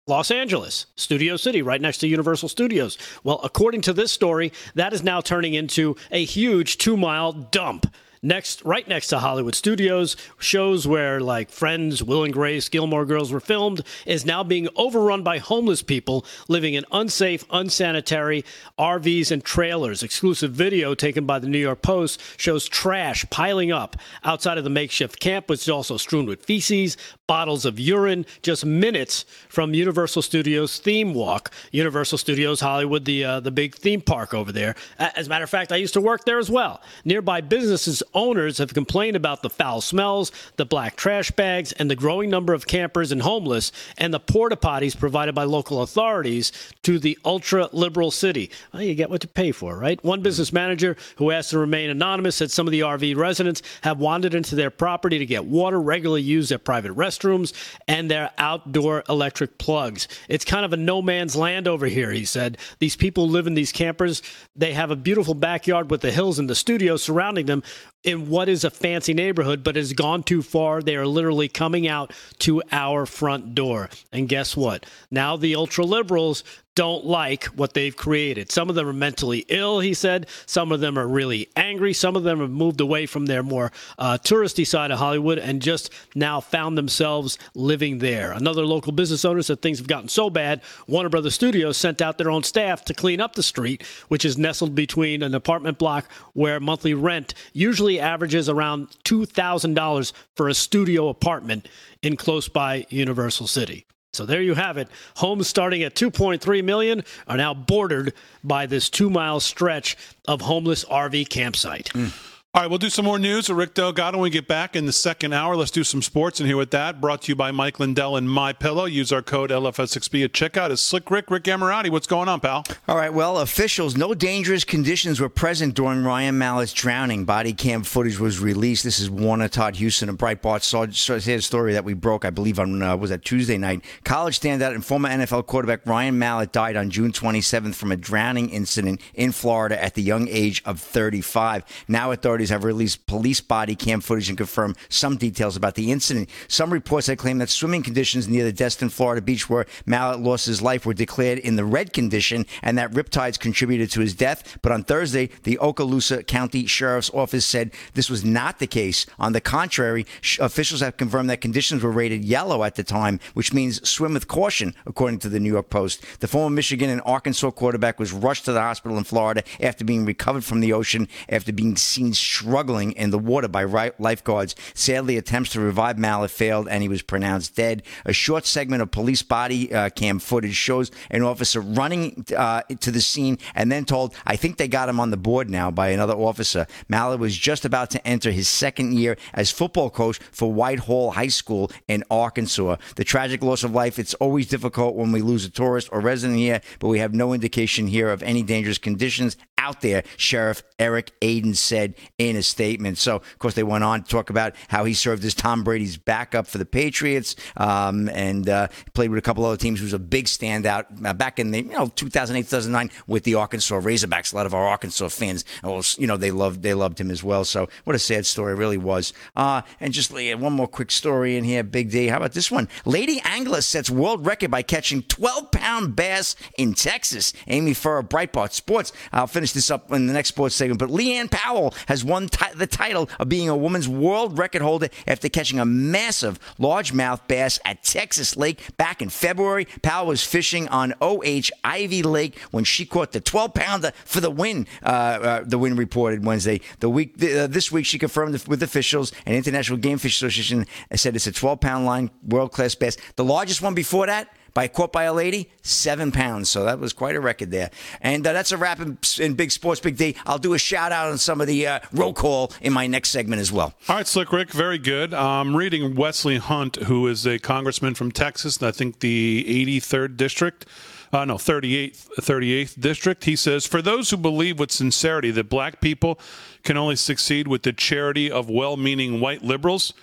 Los Angeles, Studio City, right next to Universal Studios. Well, according to this story, that is now turning into a huge two mile dump. Next, right next to Hollywood Studios, shows where like Friends, Will and Grace, Gilmore Girls were filmed, is now being overrun by homeless people living in unsafe, unsanitary RVs and trailers. Exclusive video taken by the New York Post shows trash piling up outside of the makeshift camp, which is also strewn with feces, bottles of urine, just minutes from Universal Studios theme walk. Universal Studios Hollywood, the uh, the big theme park over there. As a matter of fact, I used to work there as well. Nearby businesses owners have complained about the foul smells, the black trash bags, and the growing number of campers and homeless, and the porta potties provided by local authorities to the ultra liberal city. Well, you get what you pay for, right? One business manager who asked to remain anonymous said some of the RV residents have wandered into their property to get water, regularly used at private restrooms, and their outdoor electric plugs. It's kind of a no man's land over here, he said. These people live in these campers. They have a beautiful backyard with the hills and the studio surrounding them in what is a fancy neighborhood, but has gone too far. They are literally coming out to our front door. And guess what? Now the ultra liberals don't like what they've created. Some of them are mentally ill, he said. Some of them are really angry. Some of them have moved away from their more uh, touristy side of Hollywood and just now found themselves living there. Another local business owner said things have gotten so bad, Warner Brothers Studios sent out their own staff to clean up the street, which is nestled between an apartment block where monthly rent usually averages around $2,000 for a studio apartment in close by Universal City. So there you have it. Homes starting at 2.3 million are now bordered by this 2-mile stretch of homeless RV campsite. Mm. All right, we'll do some more news with Rick Delgado when we get back in the second hour. Let's do some sports and here with that. Brought to you by Mike Lindell and My Pillow. Use our code LFS6B at checkout. Is Slick Rick Rick Amorati? What's going on, pal? All right, well, officials, no dangerous conditions were present during Ryan Mallett's drowning. Body cam footage was released. This is Warner Todd Huston of Breitbart. Saw, saw story that we broke, I believe, on uh, was that Tuesday night. College standout and former NFL quarterback Ryan Mallett died on June 27th from a drowning incident in Florida at the young age of 35. Now authorities have released police body cam footage and confirmed some details about the incident. Some reports that claim that swimming conditions near the Destin, Florida beach where Mallett lost his life were declared in the red condition and that riptides contributed to his death. But on Thursday, the Okaloosa County Sheriff's Office said this was not the case. On the contrary, sh- officials have confirmed that conditions were rated yellow at the time, which means swim with caution, according to the New York Post. The former Michigan and Arkansas quarterback was rushed to the hospital in Florida after being recovered from the ocean after being seen struggling in the water by lifeguards. Sadly, attempts to revive Mallet failed and he was pronounced dead. A short segment of police body uh, cam footage shows an officer running uh, to the scene and then told, I think they got him on the board now by another officer. Mallet was just about to enter his second year as football coach for Whitehall High School in Arkansas. The tragic loss of life, it's always difficult when we lose a tourist or resident here, but we have no indication here of any dangerous conditions out there, Sheriff Eric Aden said in a statement. So, of course, they went on to talk about how he served as Tom Brady's backup for the Patriots um, and uh, played with a couple other teams. He was a big standout uh, back in the you know 2008, 2009 with the Arkansas Razorbacks. A lot of our Arkansas fans, well, you know, they loved they loved him as well. So, what a sad story it really was. Uh, and just one more quick story in here, Big D. How about this one? Lady angler sets world record by catching 12 pound bass in Texas. Amy Furr, Breitbart Sports. I'll finish this up in the next sports segment. But Leanne Powell has won ti- the title of being a woman's world record holder after catching a massive largemouth bass at Texas Lake back in February. Powell was fishing on OH Ivie Lake when she caught the 12 pounder for the win. Uh, uh, the win reported Wednesday. The week uh, this week she confirmed with officials and International Game Fish Association said it's a 12 pound line world class bass. The largest one before that by caught by a lady, seven pounds. So that was quite a record there. And uh, that's a wrap in, in Big Sports Big D. I'll do a shout out on some of the uh, roll call in my next segment as well. All right, Slick Rick, very good. I'm reading Wesley Hunt, who is a congressman from Texas, and I think the 83rd district. Uh, no, 38th, 38th district. He says, For those who believe with sincerity that black people can only succeed with the charity of well meaning white liberals,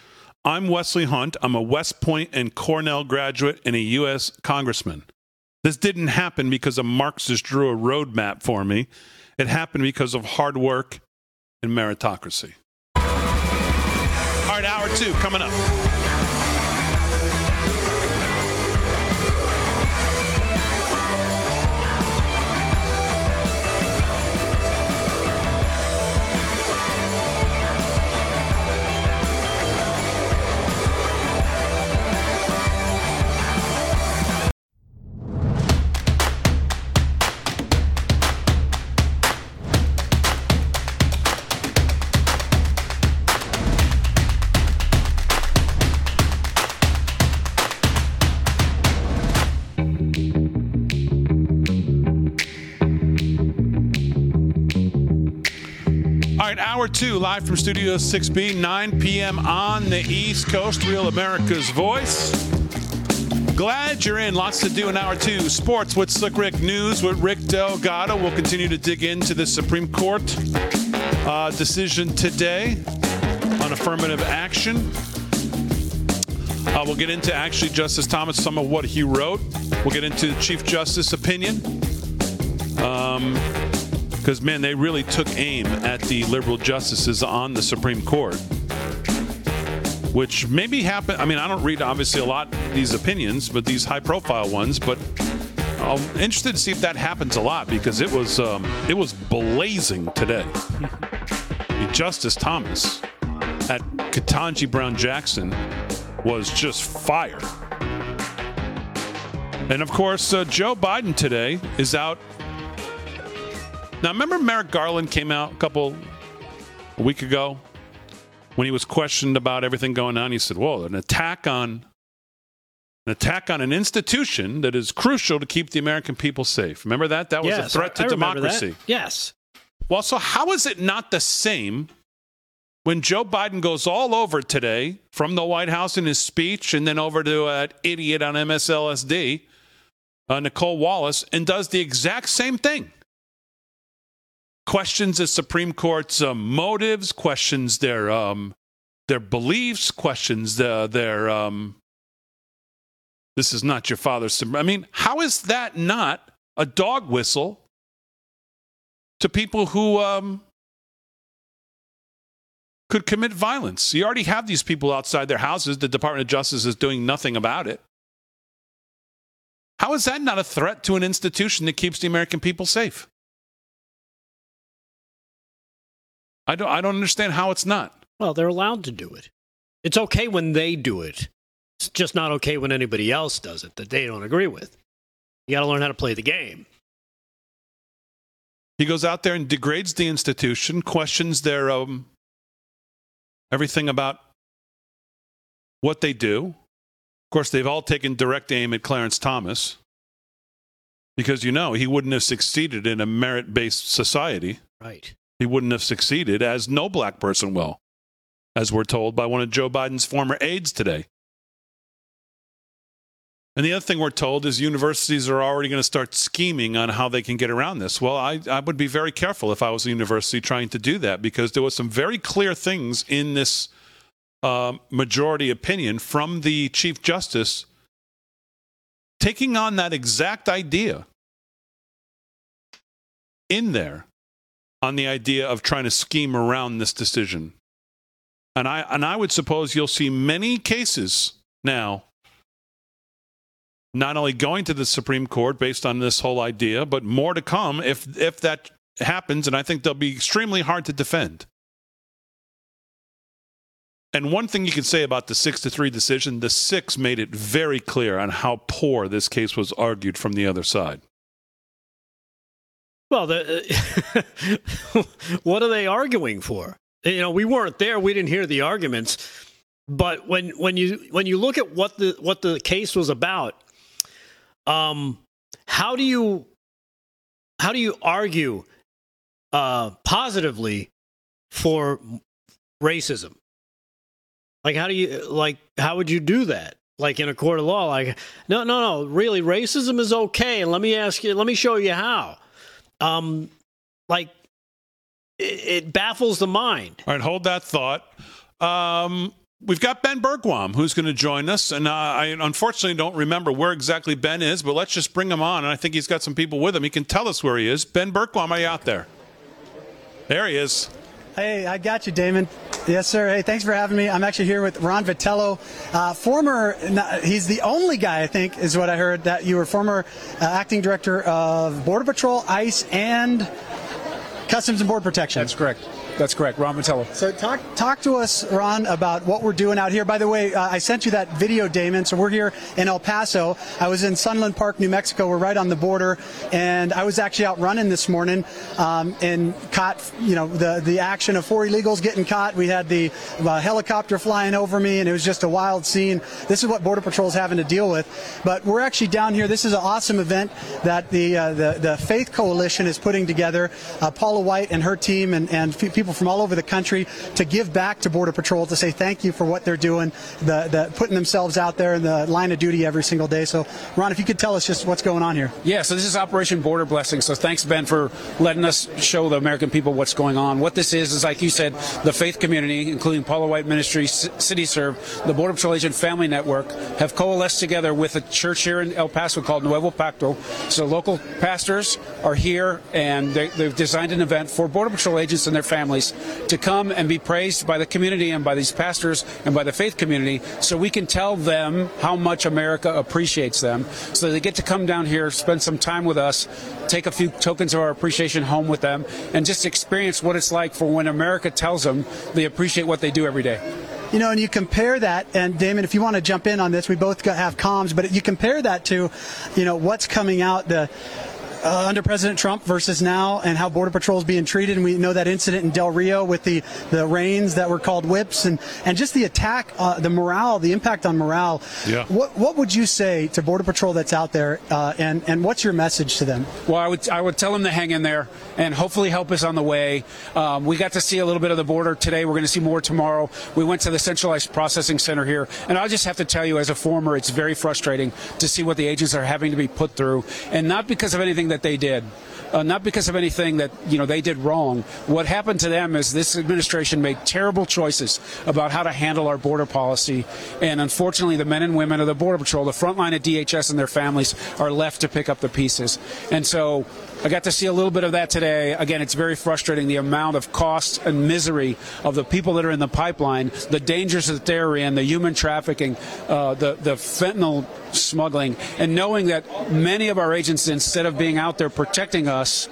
I'm Wesley Hunt. I'm a West Point and Cornell graduate and a U.S. congressman. This didn't happen because a Marxist drew a roadmap for me. It happened because of hard work and meritocracy. All right, hour two coming up. Hour two, live from Studio 6B, 9 p.m. on the East Coast, Real America's Voice. Glad you're in. Lots to do in hour two. Sports with Slick Rick News with Rick Delgado. We'll continue to dig into the Supreme Court uh, decision today on affirmative action. Uh, we'll get into actually Justice Thomas, some of what he wrote. We'll get into Chief Justice opinion. Because, man, they really took aim at the liberal justices on the Supreme Court. Which maybe happened. I mean, I don't read obviously a lot these opinions, but these high profile ones. But I'm interested to see if that happens a lot because it was um, it was blazing today. Justice Thomas at Ketanji Brown Jackson was just fire. And of course, uh, Joe Biden today is out. Now, remember Merrick Garland came out a couple a week ago when he was questioned about everything going on. He said, "Whoa, an attack on an attack on an institution that is crucial to keep the American people safe." Remember that? That was yes, a threat to democracy. That. Yes. Well, so how is it not the same when Joe Biden goes all over today from the White House in his speech and then over to that idiot on MSLSD, uh, Nicolle Wallace, and does the exact same thing? Questions the Supreme Court's uh, motives, questions their um, their beliefs, questions the, their um, this is not your father's. I mean, how is that not a dog whistle to people who um, could commit violence. You already have these people outside their houses. The Department of Justice is doing nothing about it. How is that not a threat to an institution that keeps the American people safe? I don't, I don't understand how it's not. Well, they're allowed to do it. It's okay when they do it. It's just not okay when anybody else does it that they don't agree with. You got to learn how to play the game. He goes out there and degrades the institution, questions their um, everything about what they do. Of course, they've all taken direct aim at Clarence Thomas because you know he wouldn't have succeeded in a merit based society. Right. He wouldn't have succeeded, as no black person will, as we're told by one of Joe Biden's former aides today. And the other thing we're told is universities are already going to start scheming on how they can get around this. Well, I, I would be very careful if I was a university trying to do that because there was some very clear things in this uh, majority opinion from the Chief Justice taking on that exact idea in there on the idea of trying to scheme around this decision. And I, and I would suppose you'll see many cases now not only going to the Supreme Court based on this whole idea, but more to come if if that happens, and I think they'll be extremely hard to defend. And one thing you can say about the six to three decision, the six made it very clear on how poor this case was argued from the other side. Well, the, what are they arguing for? You know, we weren't there; we didn't hear the arguments. But when when you when you look at what the what the case was about, um, how do you how do you argue uh, positively for racism? Like how do you like how would you do that? Like in a court of law, like no, no, no. Really, racism is okay, let me ask you, let me show you how. Um, like it, it baffles the mind. All right, hold that thought. Um, we've got Ben Bergquam who's going to join us, and uh, I unfortunately don't remember where exactly Ben is, but let's just bring him on. And I think he's got some people with him. He can tell us where he is. Ben Bergquam, are you out there? There he is. Hey, I got you, Damon. Yes, sir. Hey, thanks for having me. I'm actually here with Ron Vitiello, uh, former. He's the only guy I think is what I heard that you were former uh, acting director of Border Patrol, ICE, and Customs and Border Protection. That's correct. That's correct, Ron Vitiello. So talk talk to us, Ron, about what we're doing out here. By the way, uh, I sent you that video, Damon. So we're here in El Paso. I was in Sunland Park, New Mexico. We're right on the border, and I was actually out running this morning um, and caught, you know, the the action of four illegals getting caught. We had the uh, helicopter flying over me, and it was just a wild scene. This is what Border Patrol is having to deal with. But we're actually down here. This is an awesome event that the uh, the, the Faith Coalition is putting together. Uh, Paula White and her team and and people from all over the country to give back to Border Patrol to say thank you for what they're doing, the, the putting themselves out there in the line of duty every single day. So, Ron, if you could tell us just what's going on here. Yeah, so this is Operation Border Blessing. So thanks, Ben, for letting us show the American people what's going on. What this is is, like you said, the faith community, including Paula White Ministry, City Serve, the Border Patrol Agent Family Network, have coalesced together with a church here in El Paso called Nuevo Pacto. So local pastors, are here, and they, they've designed an event for Border Patrol agents and their families to come and be praised by the community and by these pastors and by the faith community, so we can tell them how much America appreciates them, so they get to come down here, spend some time with us, take a few tokens of our appreciation home with them, and just experience what it's like for when America tells them they appreciate what they do every day. You know, and you compare that, and Damon, if you want to jump in on this, we both have comms, but you compare that to, you know, what's coming out the uh, under President Trump versus now, and how Border Patrol is being treated. And we know that incident in Del Rio with the the reins that were called whips, and and just the attack, uh, the morale, the impact on morale. Yeah. What what would you say to Border Patrol that's out there, uh, and and what's your message to them? Well, I would I would tell them to hang in there and hopefully help us on the way. Um, we got to see a little bit of the border today. We're going to see more tomorrow. We went to the centralized processing center here, and I'll just have to tell you, as a former, it's very frustrating to see what the agents are having to be put through, and not because of anything that they did. Uh, not because of anything that you know they did wrong. What happened to them is this administration made terrible choices about how to handle our border policy, and unfortunately, the men and women of the Border Patrol, the front line at DHS, and their families are left to pick up the pieces. And so, I got to see a little bit of that today. Again, it's very frustrating the amount of cost and misery of the people that are in the pipeline, the dangers that they're in, the human trafficking, uh, the the fentanyl smuggling, and knowing that many of our agents, instead of being out there protecting us,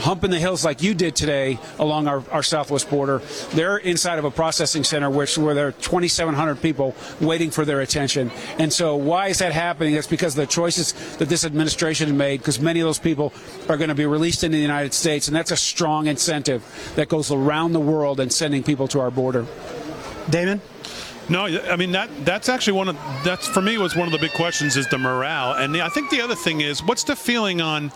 humping the hills like you did today along our, our southwest border, they're inside of a processing center which where there are 2,700 people waiting for their attention. And so, why is that happening? It's because of the choices that this administration made. Because many of those people are going to be released into the United States, and that's a strong incentive that goes around the world and sending people to our border. Damon. No, I mean that that's actually one of that's for me was one of the big questions is the morale, and the, I think the other thing is what's the feeling on.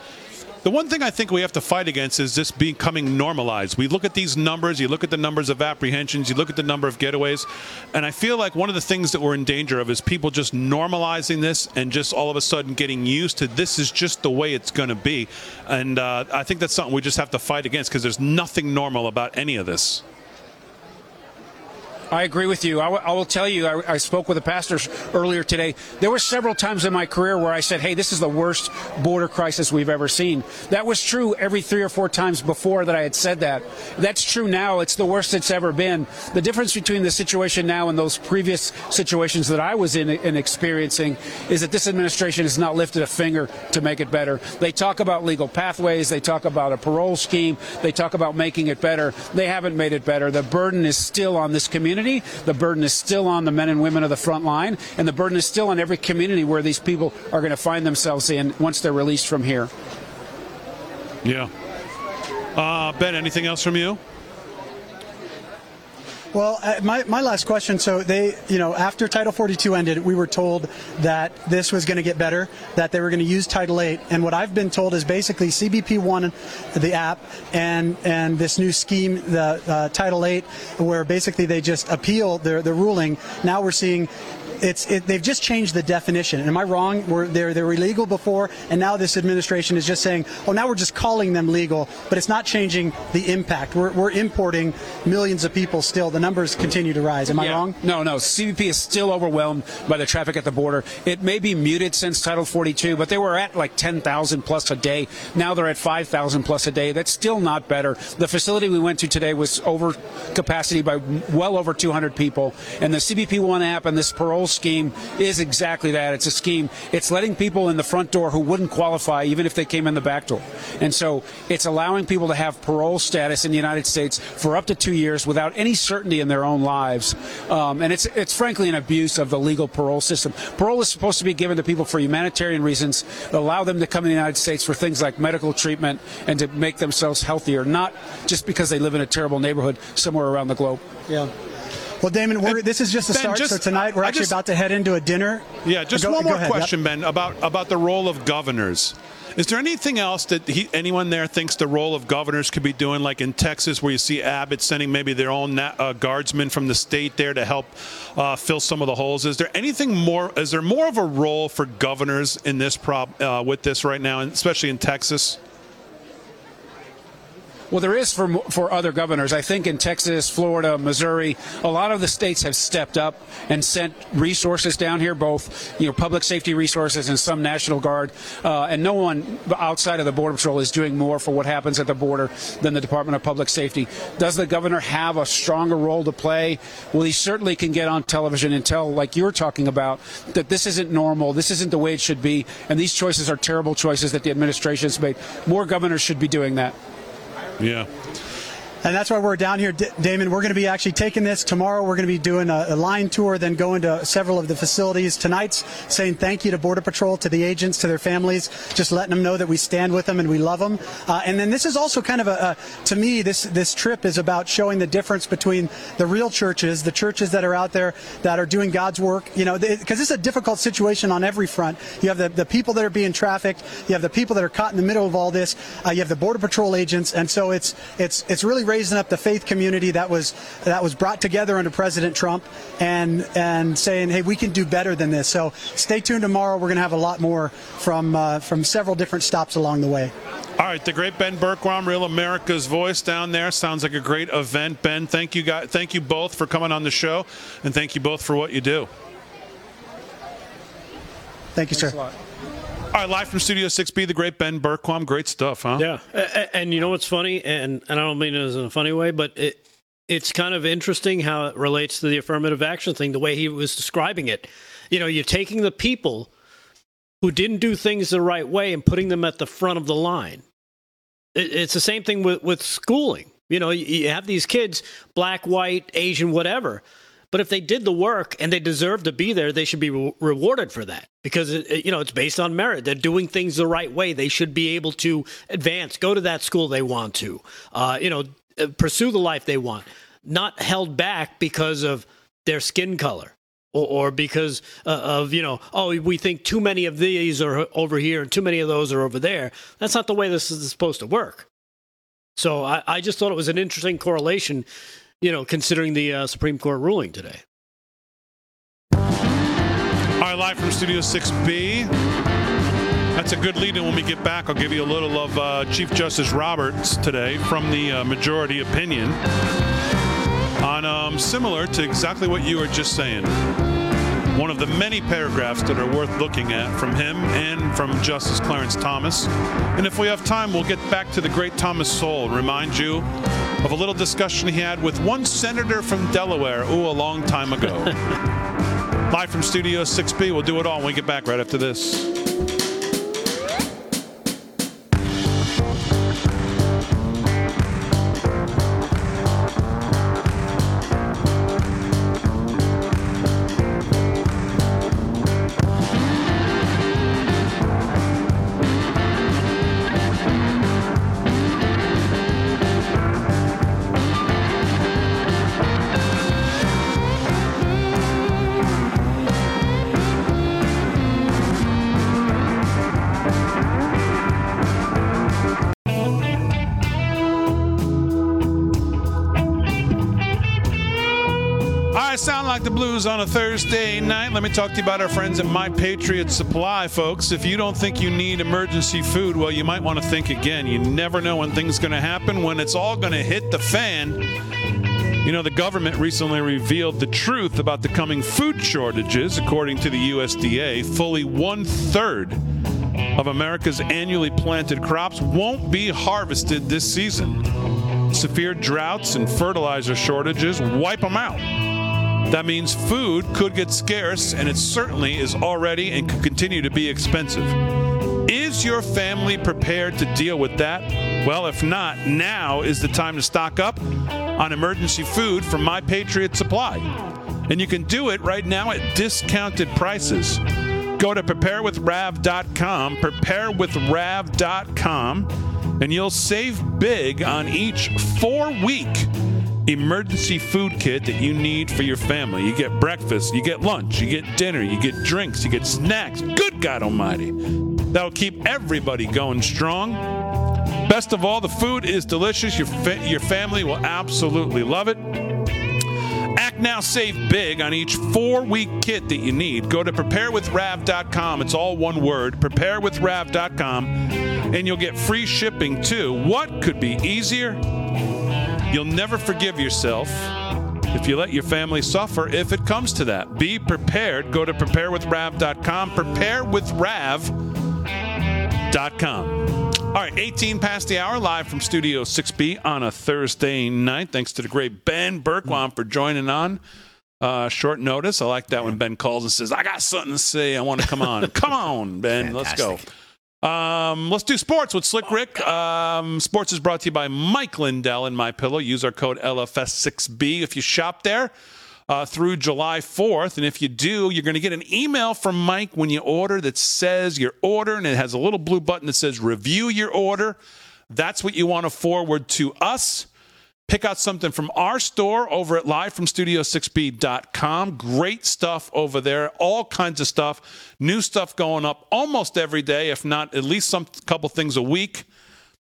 The one thing I think we have to fight against is this becoming normalized. We look at these numbers, you look at the numbers of apprehensions, you look at the number of getaways, and I feel like one of the things that we're in danger of is people just normalizing this and just all of a sudden getting used to this is just the way it's going to be. And uh, I think that's something we just have to fight against because there's nothing normal about any of this. I agree with you. I, w- I will tell you, I, I spoke with the pastors earlier today. There were several times in my career where I said, hey, this is the worst border crisis we've ever seen. That was true every three or four times before that I had said that. That's true now. It's the worst it's ever been. The difference between the situation now and those previous situations that I was in and experiencing is that this administration has not lifted a finger to make it better. They talk about legal pathways, they talk about a parole scheme, they talk about making it better. They haven't made it better. The burden is still on this community. The burden is still on the men and women of the front line, and the burden is still on every community where these people are going to find themselves in once they're released from here. Yeah. Uh, ben, anything else from you? Well, uh, my, my last question. So they, you know, after Title 42 ended, we were told that this was going to get better, that they were going to use Title 8, and what I've been told is basically CBP One the app and and this new scheme, the uh, Title 8, where basically they just appeal the the ruling. Now we're seeing. It's it, they've just changed the definition. Am I wrong? Were they they were illegal before, and now this administration is just saying, oh, now we're just calling them legal, but it's not changing the impact. We're, we're importing millions of people still. The numbers continue to rise. Am I Yeah. wrong? No, no. CBP is still overwhelmed by the traffic at the border. It may be muted since Title 42, but they were at like 10,000 plus a day. Now they're at 5,000 plus a day. That's still not better. The facility we went to today was over capacity by well over 200 people. And the CBP One app and this parole scheme is exactly that. It's a scheme. It's letting people in the front door who wouldn't qualify even if they came in the back door. And so it's allowing people to have parole status in the United States for up to two years without any certainty in their own lives. Um, and it's it's frankly an abuse of the legal parole system. Parole is supposed to be given to people for humanitarian reasons, allow them to come in the United States for things like medical treatment and to make themselves healthier, not just because they live in a terrible neighborhood somewhere around the globe. Yeah. Well, Damon, we're, this is just a Ben, start. just- so tonight we're I actually just- about to head into a dinner. Yeah, just Go- one more ahead, yep. question, Ben, about about the role of governors. Is there anything else that he, anyone there thinks the role of governors could be doing, like in Texas, where you see Abbott sending maybe their own na- uh, guardsmen from the state there to help uh, fill some of the holes? Is there anything more? Is there more of a role for governors in this prob uh, with this right now, and especially in Texas? Well, there is for for other governors. I think in Texas, Florida, Missouri, a lot of the states have stepped up and sent resources down here, both you know public safety resources and some National Guard. Uh, and no one outside of the Border Patrol is doing more for what happens at the border than the Department of Public Safety. Does the governor have a stronger role to play? Well, he certainly can get on television and tell, like you're talking about, that this isn't normal, this isn't the way it should be, and these choices are terrible choices that the administration has made. More governors should be doing that. Yeah. And that's why we're down here, D- Damon. We're going to be actually taking this tomorrow. We're going to be doing a, a, line tour, then going to several of the facilities. Tonight's saying thank you to Border Patrol, to the agents, to their families, just letting them know that we stand with them and we love them. Uh, and then this is also kind of a, a, to me, this this trip is about showing the difference between the real churches, the churches that are out there that are doing God's work. You know, because is a difficult situation on every front. You have the, the people that are being trafficked. You have the people that are caught in the middle of all this. Uh, you have the Border Patrol agents, and so it's it's it's really raising up the faith community that was that was brought together under President Trump and and saying, hey, we can do better than this. So stay tuned tomorrow. We're going to have a lot more from uh, from several different stops along the way. All right, the great Ben Bergquam, Real America's Voice down there. Sounds like a great event. Ben, thank you guys, thank you both for coming on the show, and thank you both for what you do. Thank you, Thanks sir. All right, live from Studio 6B, the great Ben Bergquam. Great stuff, huh? Yeah, A- a- and you know what's funny, and, and I don't mean it in a funny way, but it it's kind of interesting how it relates to the affirmative action thing, the way he was describing it. You know, you're taking the people who didn't do things the right way and putting them at the front of the line. It, it's the same thing with, with schooling. You know, you, you have these kids, black, white, Asian, whatever. But if they did the work and they deserve to be there, they should be re- rewarded for that because it, it- you know it's based on merit. They're doing things the right way. They should be able to advance, go to that school they want to, uh, you know, uh, pursue the life they want, not held back because of their skin color or, or because uh, of you know, oh, we think too many of these are over here and too many of those are over there. That's not the way this is supposed to work. So I, I just thought it was an interesting correlation, you know, considering the uh, Supreme Court ruling today. All right, live from Studio 6B. That's a good lead in when we get back. I'll give you a little of uh, Chief Justice Roberts today from the uh, majority opinion on um, similar to exactly what you were just saying. One of the many paragraphs that are worth looking at from him and from Justice Clarence Thomas. And if we have time, we'll get back to the great Thomas Sowell and remind you of a little discussion he had with one senator from Delaware, ooh, a long time ago. Live from Studio 6B. We'll do it all when we get back right after this. On a Thursday night. Let me talk to you about our friends at My Patriot Supply, folks. If you don't think you need emergency food, well, you might want to think again. You never know when things are going to happen, when it's all going to hit the fan. You know, the government recently revealed the truth about the coming food shortages. According to the USDA, fully one third of America's annually planted crops won't be harvested this season. Severe droughts and fertilizer shortages wipe them out. That means food could get scarce, and it certainly is already and could continue to be expensive. Is your family prepared to deal with that? Well, if not, now is the time to stock up on emergency food from My Patriot Supply. And you can do it right now at discounted prices. Go to preparewithrav.com, preparewithrav.com, and you'll save big on each four week emergency food kit that you need for your family. You get breakfast, you get lunch, you get dinner, you get drinks, you get snacks. Good God Almighty. That'll keep everybody going strong. Best of all, the food is delicious. Your, fa- your family will absolutely love it. Act now save big on each four week kit that you need. Go to preparewithrav.com. It's all one word preparewithrav.com, and you'll get free shipping too. What could be easier? You'll never forgive yourself if you let your family suffer if it comes to that. Be prepared. Go to preparewithrav.com. Preparewithrav.com. All right, 18 past the hour, live from Studio 6B on a Thursday night. Thanks to the great Ben Bergquam for joining on. Uh, short notice. I like that when Ben calls and says, I got something to say. I want to come on. come on, Ben. Let's go. Um, let's do sports with Slick Rick. Um, sports is brought to you by Mike Lindell and My Pillow. Use our code LFS6B if you shop there uh, through July 4th. And if you do, you're going to get an email from Mike when you order that says your order, and it has a little blue button that says review your order. That's what you want to forward to us. Pick out something from our store over at livefromstudio6b.com. Great stuff over there. All kinds of stuff. New stuff going up almost every day, if not at least some couple things a week.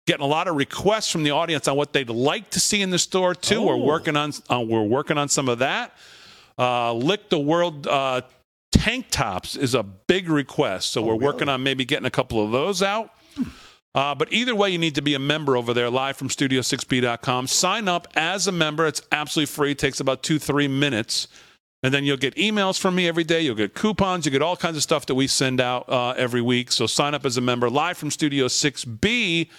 Getting a lot of requests from the audience on what they'd like to see in the store too. We're working on uh, we're working on some of that. Uh, Lick the World uh, tank tops is a big request, so we're working on maybe getting a couple of those out. Uh, but either way, you need to be a member over there, live from studio6b.com. Sign up as a member. It's absolutely free. It takes about two, three minutes. And then you'll get emails from me every day. You'll get coupons. You get all kinds of stuff that we send out uh, every week. So sign up as a member, live from Studio 6B.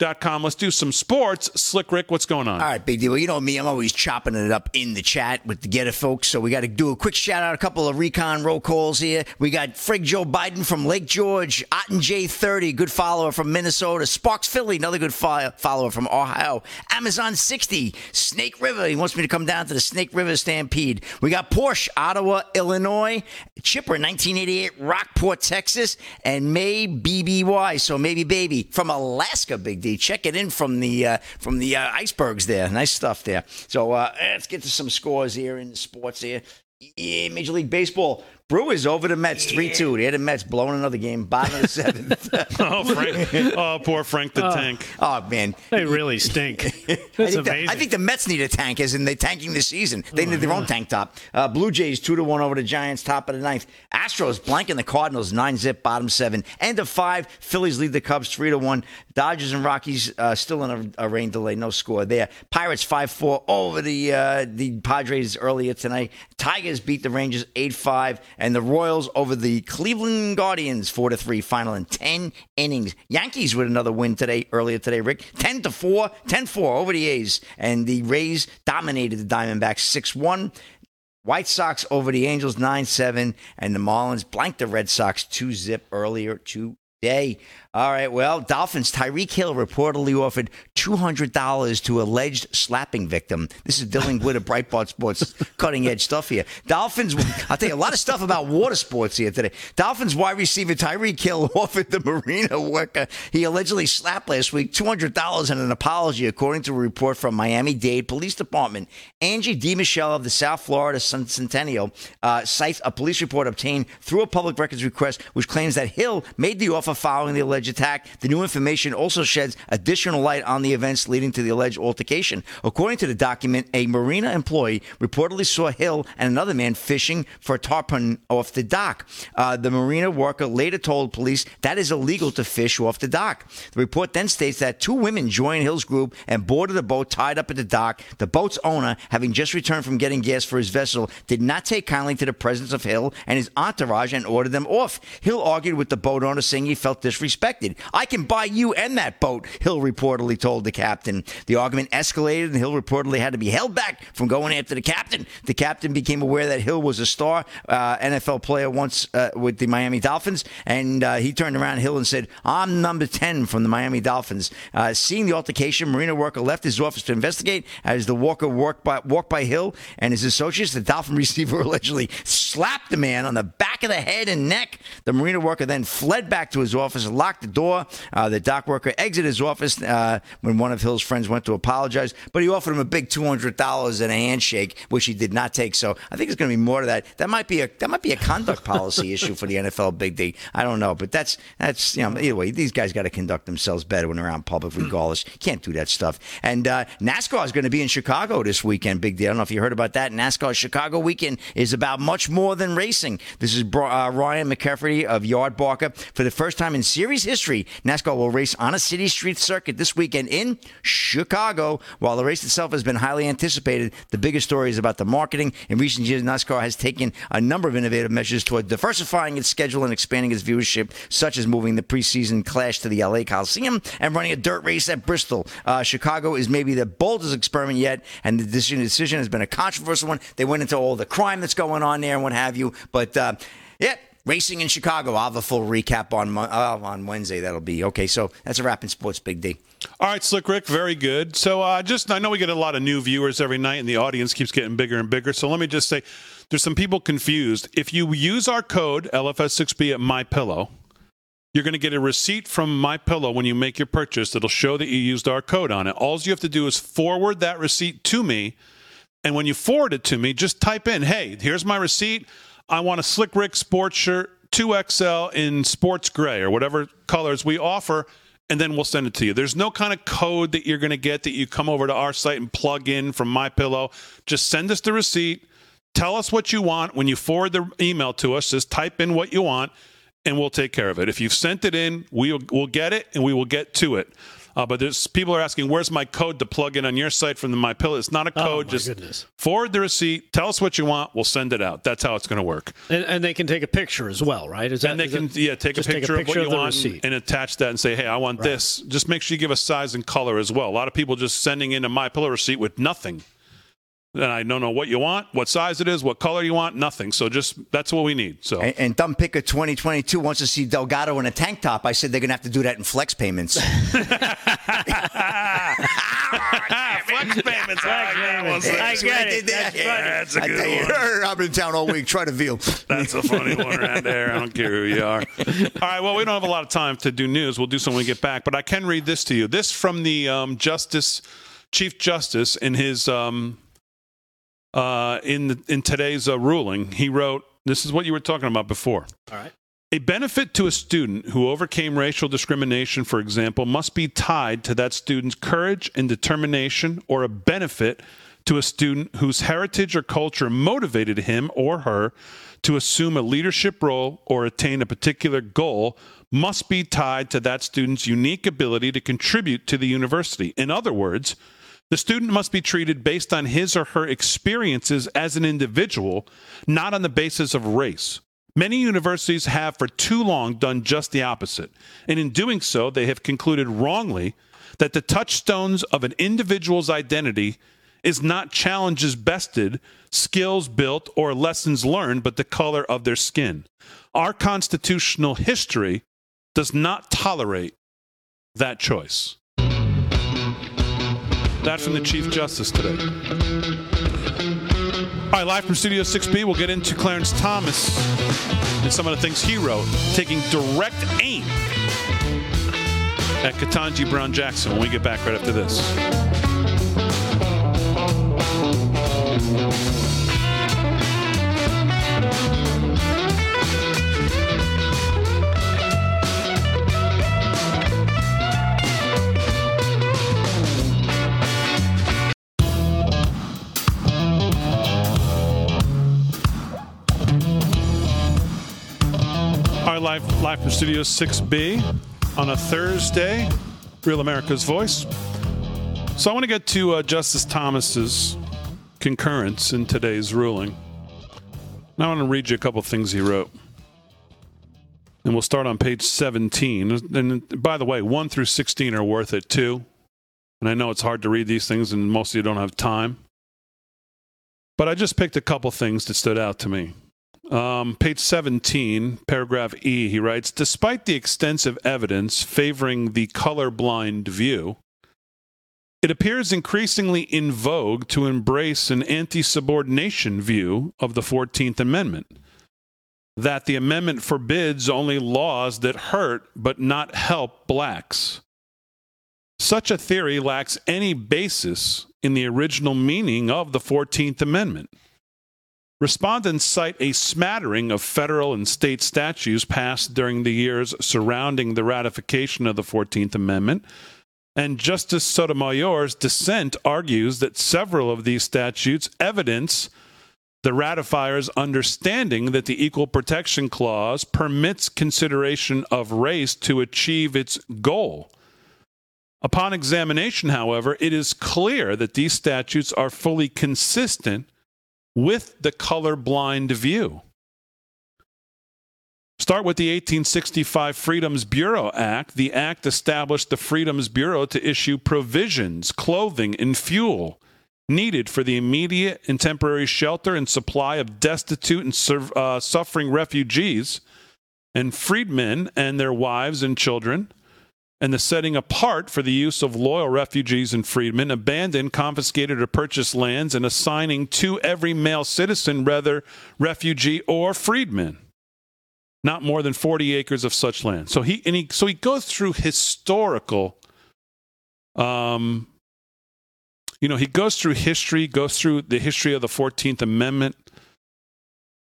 Dot com. Let's do some sports. Slick Rick, what's going on? All right, big deal. Well, you know me, I'm always chopping it up in the chat with the GETTR folks. So we got to do a quick shout out, a couple of recon roll calls here. We got Frig Joe Biden from Lake George, Otten J30, good follower from Minnesota, Sparks Philly, another good fo- follower from Ohio, Amazon 60, Snake River. He wants me to come down to the Snake River Stampede. We got Porsche, Ottawa, Illinois, Chipper, 1988, Rockport, Texas, and May BBY. So maybe baby from Alaska, big Check it in from the uh, from the uh, icebergs there. Nice stuff there. So uh, let's get to some scores here in sports here. Yeah, Major League Baseball. Brewers over the Mets, 3 2. They had the Mets blowing another game, bottom of the seventh. oh, Frank. Oh, poor Frank the Tank. Oh, man. They really stink. I That's think, the. I think the Mets need a tank, as in they're tanking this season. They need their own tank top. Uh, Blue Jays two to one over the Giants, top of the ninth. Astros blanking the Cardinals, nine zip, bottom seven. End of five. Phillies lead the Cubs three to one. Dodgers and Rockies uh, still in a, a rain delay, no score there. Pirates five four over the uh, the Padres earlier tonight. Tigers beat the Rangers eight five, and the Royals over the Cleveland Guardians four to three. Final in ten innings. Yankees with another win today, earlier today. Rick ten to four, 10-4 over the A's, and the Rays dominated the Diamondbacks six one. White Sox over the Angels 9 7, and the Marlins blanked the Red Sox 2 zip earlier today. All right, well, Dolphins Tyreek Hill reportedly offered $200 to alleged slapping victim. This is dealing with a Breitbart Sports cutting edge stuff here. Dolphins, I'll tell you a lot of stuff about water sports here today. Dolphins wide receiver Tyreek Hill offered the marina worker he allegedly slapped last week $200 and an apology, according to a report from Miami Dade Police Department. Angie DiMichele of the South Florida Sun Sentinel uh, cites a police report obtained through a public records request, which claims that Hill made the offer following the alleged attack. The new information also sheds additional light on the events leading to the alleged altercation. According to the document, a marina employee reportedly saw Hill and another man fishing for a tarpon off the dock. Uh, the marina worker later told police that is illegal to fish off the dock. The report then states that two women joined Hill's group and boarded a boat tied up at the dock. The boat's owner, having just returned from getting gas for his vessel, did not take kindly to the presence of Hill and his entourage and ordered them off. Hill argued with the boat owner, saying he felt disrespected. I can buy you and that boat, Hill reportedly told the captain. The argument escalated, and Hill reportedly had to be held back from going after the captain. The captain became aware that Hill was a star uh, NFL player once uh, with the Miami Dolphins, and uh, he turned around Hill and said, I'm number 10 from the Miami Dolphins. Uh, seeing the altercation, Marina worker left his office to investigate as the walker walked by, walked by Hill and his associates. The Dolphin receiver allegedly slapped the man on the back of the head and neck. The Marina worker then fled back to his his office and locked the door. Uh, the dock worker exited his office uh, when one of Hill's friends went to apologize, but he offered him a big two hundred dollars and a handshake, which he did not take. So I think there's going to be more to that. That might be a that might be a conduct policy issue for the NFL Big D. I don't know, but that's that's you know either way, these guys got to conduct themselves better when they're out in public, regardless. Can't do that stuff. And uh, NASCAR is going to be in Chicago this weekend. Big D. I don't know if you heard about that. NASCAR Chicago weekend is about much more than racing. This is uh, Ryan McCafferty of Yardbarker. For the first time in series history, NASCAR will race on a city street circuit this weekend in Chicago. While the race itself has been highly anticipated, the biggest story is about the marketing. In recent years, NASCAR has taken a number of innovative measures toward diversifying its schedule and expanding its viewership, such as moving the preseason clash to the LA Coliseum and running a dirt race at Bristol. Uh, Chicago is maybe the boldest experiment yet, and the decision, decision has been a controversial one. They went into all the crime that's going on there and what have you, but uh, yeah. Racing in Chicago. I'll have a full recap on uh, on Wednesday. That'll be okay. So that's a wrap in sports, Big D. All right, Slick Rick, very good. So, uh, just I know we get a lot of new viewers every night, and the audience keeps getting bigger and bigger. So, let me just say, there's some people confused. If you use our code LFS6B at My Pillow, you're going to get a receipt from My Pillow when you make your purchase. That'll show that you used our code on it. All you have to do is forward that receipt to me, and when you forward it to me, just type in, "Hey, here's my receipt. I want a Slick Rick sports shirt, 2XL in sports gray or whatever colors we offer." and then we'll send it to you. There's no kind of code that you're going to get that you come over to our site and plug in from my pillow. Just send us the receipt. Tell us what you want. When you forward the email to us, just type in what you want and we'll take care of it. If you've sent it in, we'll, we'll get it and we will get to it. Uh, but there's people are asking, where's my code to plug in on your site from the My Pillow? It's not a Oh, code. my just goodness. forward the receipt. Tell us what you want. We'll send it out. That's how it's going to work. And, and they can take a picture as well, right? Is that, and they can that- yeah take a just picture, of what you want receipt. and attach that and say, hey, I want this. Just make sure you give us size and color as well. A lot of people just sending in a my pillow receipt with nothing. And I don't know what you want, what size it is, what color you want, nothing. So just that's what we need. So And, and Dumb Picker 2022 wants to see Delgado in a tank top. I said they're going to have to do that in flex payments. flex payments. Flex payments. I get it. That's funny. That's a I good tell one. I've been in town all week. Try to veal. That's a funny one around there. I don't care who you are. All right. Well, we don't have a lot of time to do news. We'll do some when we get back. But I can read this to you. This from the um, Justice, Chief Justice, in his um, uh, in the, in today's uh, ruling. He wrote, "This is what you were talking about before." All right. A benefit to a student who overcame racial discrimination, for example, must be tied to that student's courage and determination, or a benefit to a student whose heritage or culture motivated him or her to assume a leadership role or attain a particular goal must be tied to that student's unique ability to contribute to the university. In other words, the student must be treated based on his or her experiences as an individual, not on the basis of race. Many universities have for too long done just the opposite, and in doing so, they have concluded wrongly that the touchstones of an individual's identity is not challenges bested, skills built, or lessons learned, but the color of their skin. Our constitutional history does not tolerate that choice. That from the Chief Justice today. All right, live from Studio 6B, we'll get into Clarence Thomas and some of the things he wrote, taking direct aim at Ketanji Brown Jackson when we get back right after this. Live live from Studio 6B on a Thursday, Real America's Voice. So I want to get to uh, Justice Thomas's concurrence in today's ruling. Now I want to read you a couple things he wrote. And we'll start on page 17. And by the way, 1 through 16 are worth it too. And I know it's hard to read these things, and most of you don't have time. But I just picked a couple things that stood out to me. Um, page 17, paragraph E, he writes Despite the extensive evidence favoring the colorblind view, it appears increasingly in vogue to embrace an anti subordination view of the 14th Amendment. that the amendment forbids only laws that hurt but not help blacks. Such a theory lacks any basis in the original meaning of the 14th Amendment. Respondents cite a smattering of federal and state statutes passed during the years surrounding the ratification of the 14th Amendment, and Justice Sotomayor's dissent argues that several of these statutes evidence the ratifier's understanding that the Equal Protection Clause permits consideration of race to achieve its goal. Upon examination, however, it is clear that these statutes are fully consistent with the colorblind view. Start with the 1865 Freedmen's Bureau Act. The act established the Freedmen's Bureau to issue provisions, clothing, and fuel needed for the immediate and temporary shelter and supply of destitute and uh, suffering refugees and freedmen and their wives and children, and the setting apart for the use of loyal refugees and freedmen, abandoned, confiscated, or purchased lands, and assigning to every male citizen, whether refugee or freedman, not more than 40 acres of such land. So he, and he, so he goes through historical um, you know, he goes through history, goes through the history of the 14th Amendment.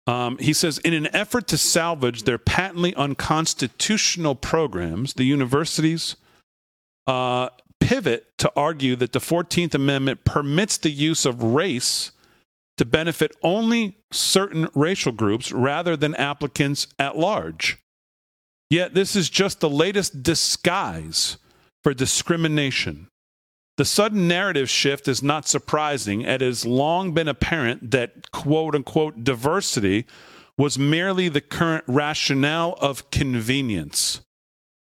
Um, he says, in an effort to salvage their patently unconstitutional programs, the universities uh, pivot to argue that the 14th Amendment permits the use of race to benefit only certain racial groups rather than applicants at large. Yet, this is just the latest disguise for discrimination the sudden narrative shift is not surprising. It has long been apparent that quote unquote diversity was merely the current rationale of convenience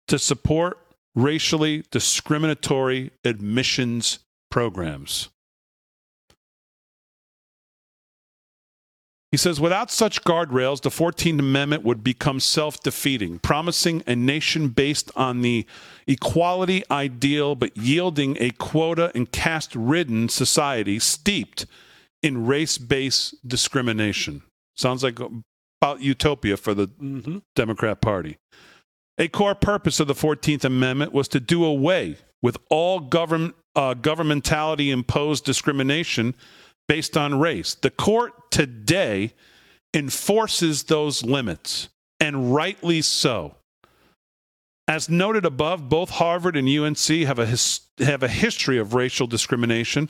to support racially discriminatory admissions programs. He says, without such guardrails, the 14th Amendment would become self defeating, promising a nation based on the equality ideal, but yielding a quota and caste ridden society steeped in race based discrimination. Sounds like about utopia for the mm-hmm. Democrat Party. A core purpose of the 14th Amendment was to do away with all government, uh, governmentality imposed discrimination based on race. The court today enforces those limits, and rightly so. As noted above, both Harvard and UNC have a, his, have a history of racial discrimination,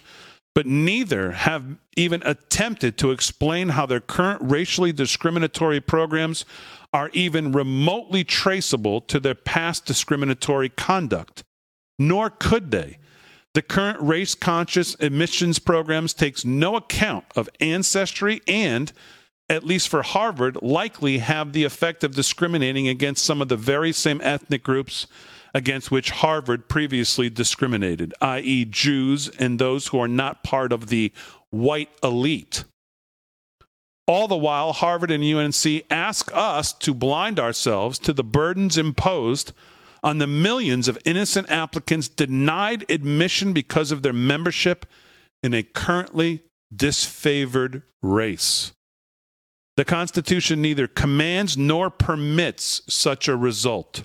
but neither have even attempted to explain how their current racially discriminatory programs are even remotely traceable to their past discriminatory conduct. Nor could they the current race conscious admissions programs takes no account of ancestry and at least for Harvard likely have the effect of discriminating against some of the very same ethnic groups against which Harvard previously discriminated, i.e., Jews and those who are not part of the white elite. All the while, Harvard and UNC ask us to blind ourselves to the burdens imposed on the millions of innocent applicants denied admission because of their membership in a currently disfavored race. The Constitution neither commands nor permits such a result.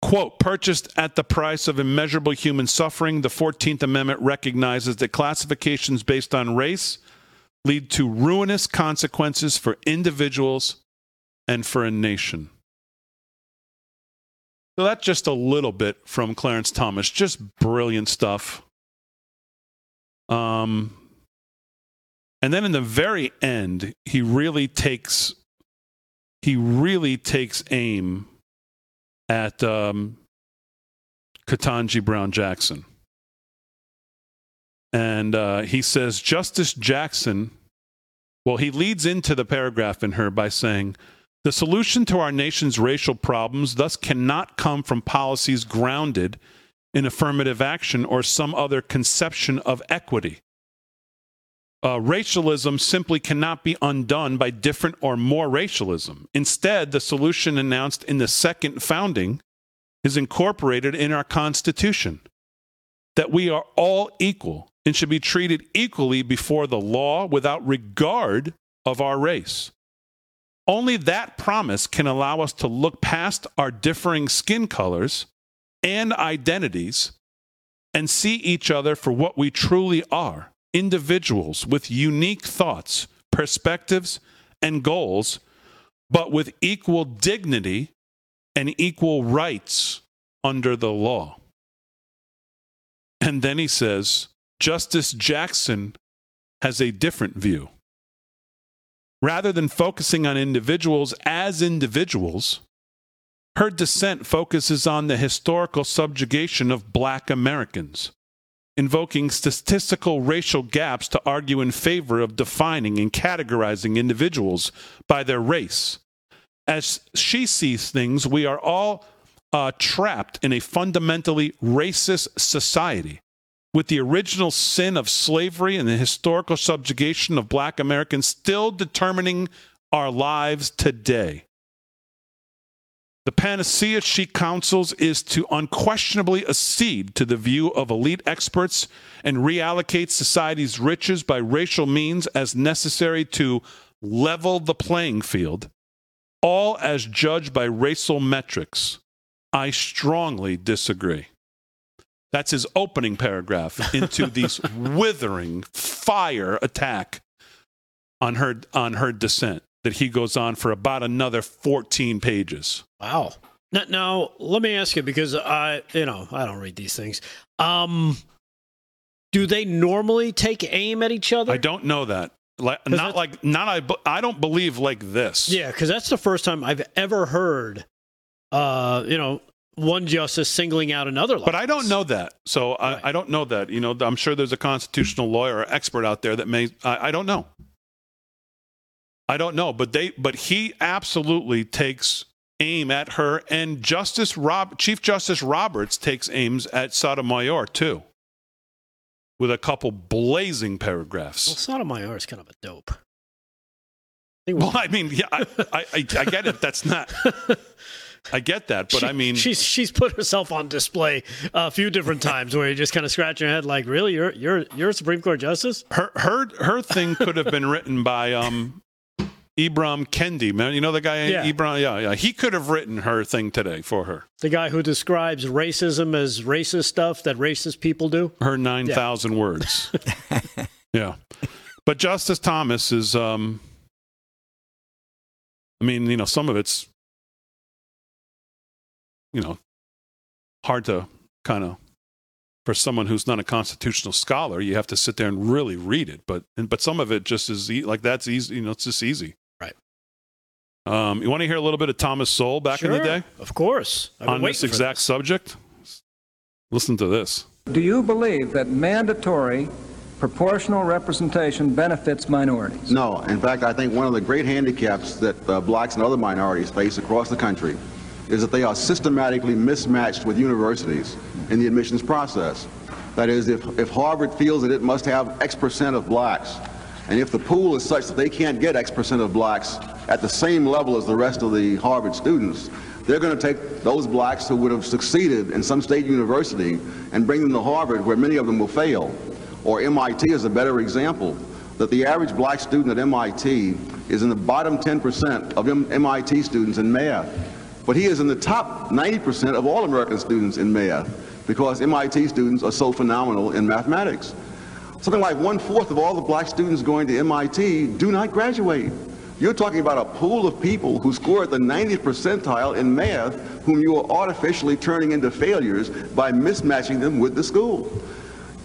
Quote, purchased at the price of immeasurable human suffering, the 14th Amendment recognizes that classifications based on race lead to ruinous consequences for individuals and for a nation. So that's just a little bit from Clarence Thomas. Just brilliant stuff. Um, and then in the very end, he really takes he really takes aim at um, Ketanji Brown Jackson. And uh, he says, Justice Jackson, well, he leads into the paragraph in her by saying, the solution to our nation's racial problems thus cannot come from policies grounded in affirmative action or some other conception of equity. Uh, racialism simply cannot be undone by different or more racialism. Instead, the solution announced in the second founding is incorporated in our Constitution that we are all equal and should be treated equally before the law without regard of our race. Only that promise can allow us to look past our differing skin colors and identities and see each other for what we truly are individuals with unique thoughts, perspectives, and goals, but with equal dignity and equal rights under the law. And then he says, Justice Jackson has a different view. Rather than focusing on individuals as individuals, her dissent focuses on the historical subjugation of black Americans, invoking statistical racial gaps to argue in favor of defining and categorizing individuals by their race. As she sees things, we are all uh, trapped in a fundamentally racist society with the original sin of slavery and the historical subjugation of black Americans still determining our lives today. The panacea she counsels is to unquestionably accede to the view of elite experts and reallocate society's riches by racial means as necessary to level the playing field, all as judged by racial metrics. I strongly disagree. That's his opening paragraph into this withering fire attack on her on her dissent that he goes on for about another 14 pages. Wow. Now, now, let me ask you because I, you know, I don't read these things. Um, do they normally take aim at each other? I don't know that. Like, not like not I. I don't believe like this. Yeah, because that's the first time I've ever heard, uh, you know, one justice singling out another. Like But I don't know that, so I, Right. I don't know that. You know, I'm sure there's a constitutional lawyer or expert out there that may. I, I don't know. I don't know, but they, but he absolutely takes aim at her, and Justice Rob, Chief Justice Roberts takes aims at Sotomayor too, with a couple blazing paragraphs. Well. Sotomayor is kind of a dope. I Well, I mean, yeah, I, I, I I get it. That's not. I get that, but She- I mean, she's she's put herself on display a few different times where you just kind of scratch your head, like, really, you're you're you're a Supreme Court justice? her her her thing could have been written by um Ibram Kendi, man. You know the guy Yeah. Ibram, yeah, yeah. He could have written her thing today for her. The guy who describes racism as racist stuff that racist people do. Her 9,000 words. yeah. But Justice Thomas is um I mean, you know, some of it's you know, hard to kind of for someone who's not a constitutional scholar, you have to sit there and really read it. But and, but some of it just is e- like that's easy. You know, it's just easy. Right. Um, you want to hear a little bit of Thomas Sowell back in the day Of course. I've on this for exact subject? Listen to this. Do you believe that mandatory proportional representation benefits minorities? No. In fact, I think one of the great handicaps that uh, blacks and other minorities face across the country is that they are systematically mismatched with universities in the admissions process. That is, if, if Harvard feels that it must have X percent of blacks, and if the pool is such that they can't get X percent of blacks at the same level as the rest of the Harvard students, they're going to take those blacks who would have succeeded in some state university and bring them to Harvard, where many of them will fail. Or MIT is a better example, that the average black student at MIT is in the bottom 10% of MIT students in math. But he is in the top 90% of all American students in math because MIT students are so phenomenal in mathematics. Something like one fourth of all the black students going to MIT do not graduate. You're talking about a pool of people who score at the 90th percentile in math, whom you are artificially turning into failures by mismatching them with the school.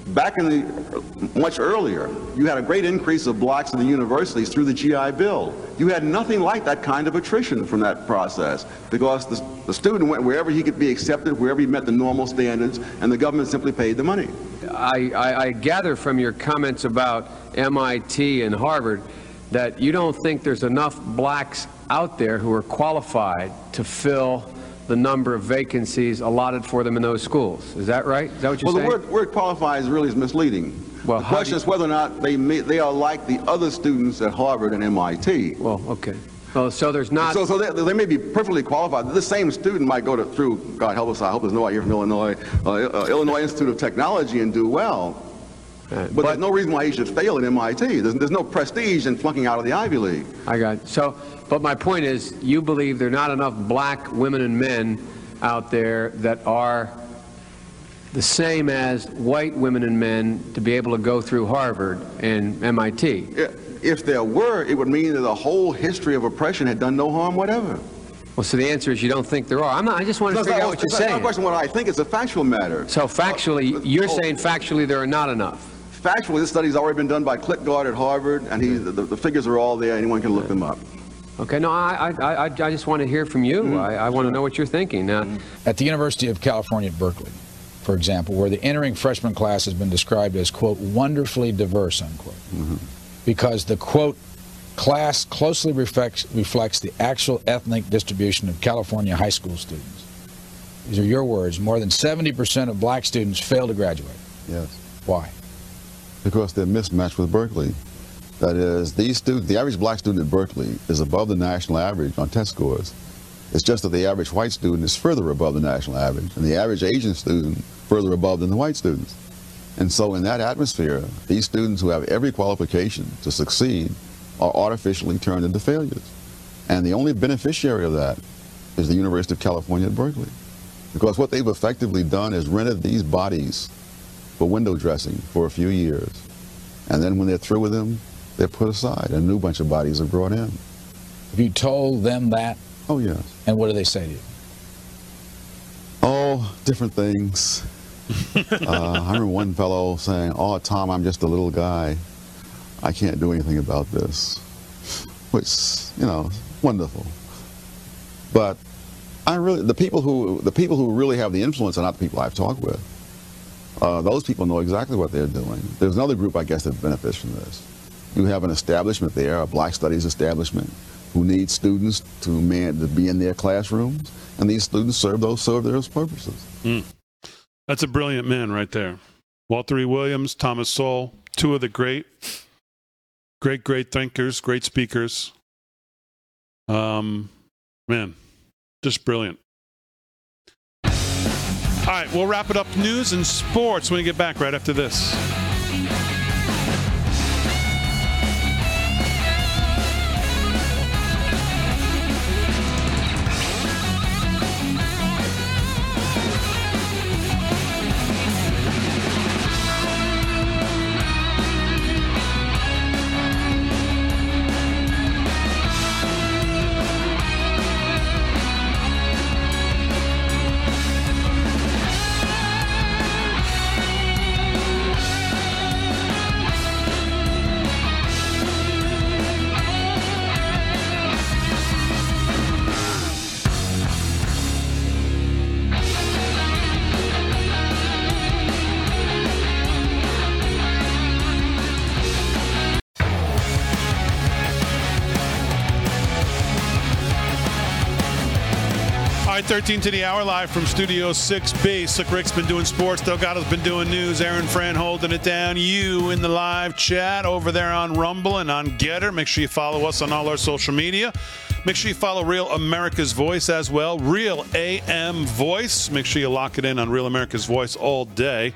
Back in the much earlier, you had a great increase of blacks in the universities through the GI Bill. You had nothing like that kind of attrition from that process because the, the student went wherever he could be accepted, wherever he met the normal standards, and the government simply paid the money. I, I, I gather from your comments about MIT and Harvard that you don't think there's enough blacks out there who are qualified to fill the number of vacancies allotted for them in those schools. Is that right? Is that what you're saying? Well, the word, word qualifies really is misleading. Well, the question you- is whether or not they, may, they are like the other students at Harvard and MIT. Well, okay. Well, so there's not. So, so they, they may be perfectly qualified. The same student might go to, through, God help us, I hope there's nobody here from Illinois, uh, uh, Illinois Institute of Technology and do well. Uh, but, there's no reason why he should fail at MIT. There's, there's no prestige in flunking out of the Ivy League. I got it. so. But my point is, you believe there are not enough black women and men out there that are the same as white women and men to be able to go through Harvard and MIT. If there were, it would mean that the whole history of oppression had done no harm whatever. Well, so the answer is you don't think there are. I'm not. I just want to That's figure not- out what you're that's not a question what I think. It's a factual matter. So factually, uh, you're oh. saying factually there are not enough. Factually, this study's already been done by Klitgaard at Harvard, and he, the, the figures are all there. Anyone can look them up. Okay, no, I, I, I, I just want to hear from you. I, I want to know what you're thinking. Uh, At the University of California at Berkeley, for example, where the entering freshman class has been described as, quote, wonderfully diverse, unquote, because the, quote, class closely reflects, reflects the actual ethnic distribution of California high school students. These are your words. More than 70% of black students fail to graduate. Yes. Why? Because they're mismatched with Berkeley. That is, these the average black student at Berkeley is above the national average on test scores. It's just that the average white student is further above the national average, and the average Asian student further above than the white students. And so, in that atmosphere, these students who have every qualification to succeed are artificially turned into failures. And the only beneficiary of that is the University of California at Berkeley. Because what they've effectively done is rented these bodies for window dressing for a few years. And then when they're through with them, they're put aside. A new bunch of bodies are brought in. Have you told them that? Oh, yes. And what do they say to you? Oh, different things. uh, I remember one fellow saying, Oh, Tom, I'm just a little guy. I can't do anything about this. Which, you know, wonderful. But I really, the people who, the people who really have the influence are not the people I've talked with. Uh, those people know exactly what they're doing. There's another group, I guess, that benefits from this. You have an establishment there, a black studies establishment, who needs students to man to be in their classrooms, and these students serve those serve those purposes. Mm. That's a brilliant man right there. Walter E. Williams, Thomas Sowell, two of the great, great, great thinkers, great speakers. Um, man, just brilliant. All right, we'll wrap it up. News and sports when we get back right after this. 13 to the hour, live from Studio 6B. Slick Rick's been doing sports. Delgado's been doing news. Aaron Fran holding it down. You in the live chat over there on Rumble and on GETTR. Make sure you follow us on all our social media. Make sure you follow Real America's Voice as well. Real AM Voice. Make sure you lock it in on Real America's Voice all day.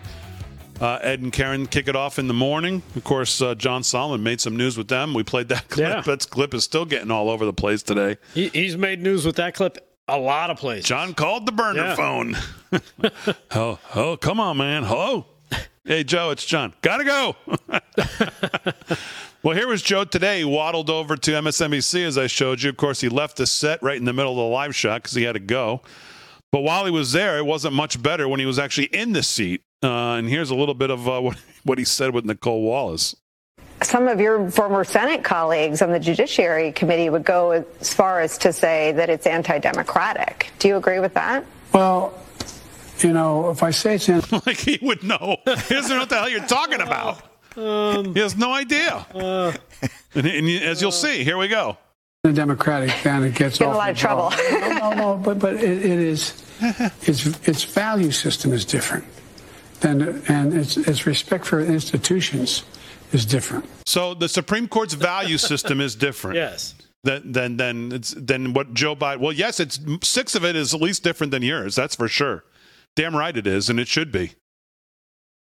Uh, Ed and Karen kick it off in the morning. Of course, uh, John Solomon made some news with them. We played that clip. Yeah. That clip is still getting all over the place today. He, he's made news with that clip a lot of places. John called the burner Yeah. phone. oh, oh, come on, man. Hello. Hey, Joe, it's John. Gotta go. well, here was Joe today. He waddled over to MSNBC, as I showed you. Of course, he left the set right in the middle of the live shot because he had to go. But while he was there, it wasn't much better when he was actually in the seat. Uh, and here's a little bit of uh, what, what he said with Nicolle Wallace. Some of your former Senate colleagues on the Judiciary Committee would go as far as to say that it's anti democratic. Do you agree with that? Well, you know, if I say it's in- like he would know. He doesn't know what the hell you're talking about. Um, he has no idea. Uh, and, and as you'll see, here we go. the Democratic, then it gets in a lot of trouble. No, no, no, but but it, it is its its value system is different, than and its its respect for institutions is different. So the Supreme Court's value system is different. Yes. Than than than it's than what Joe Biden. Well, yes, it's six of it is at least different than yours. That's for sure. Damn right it is, and it should be.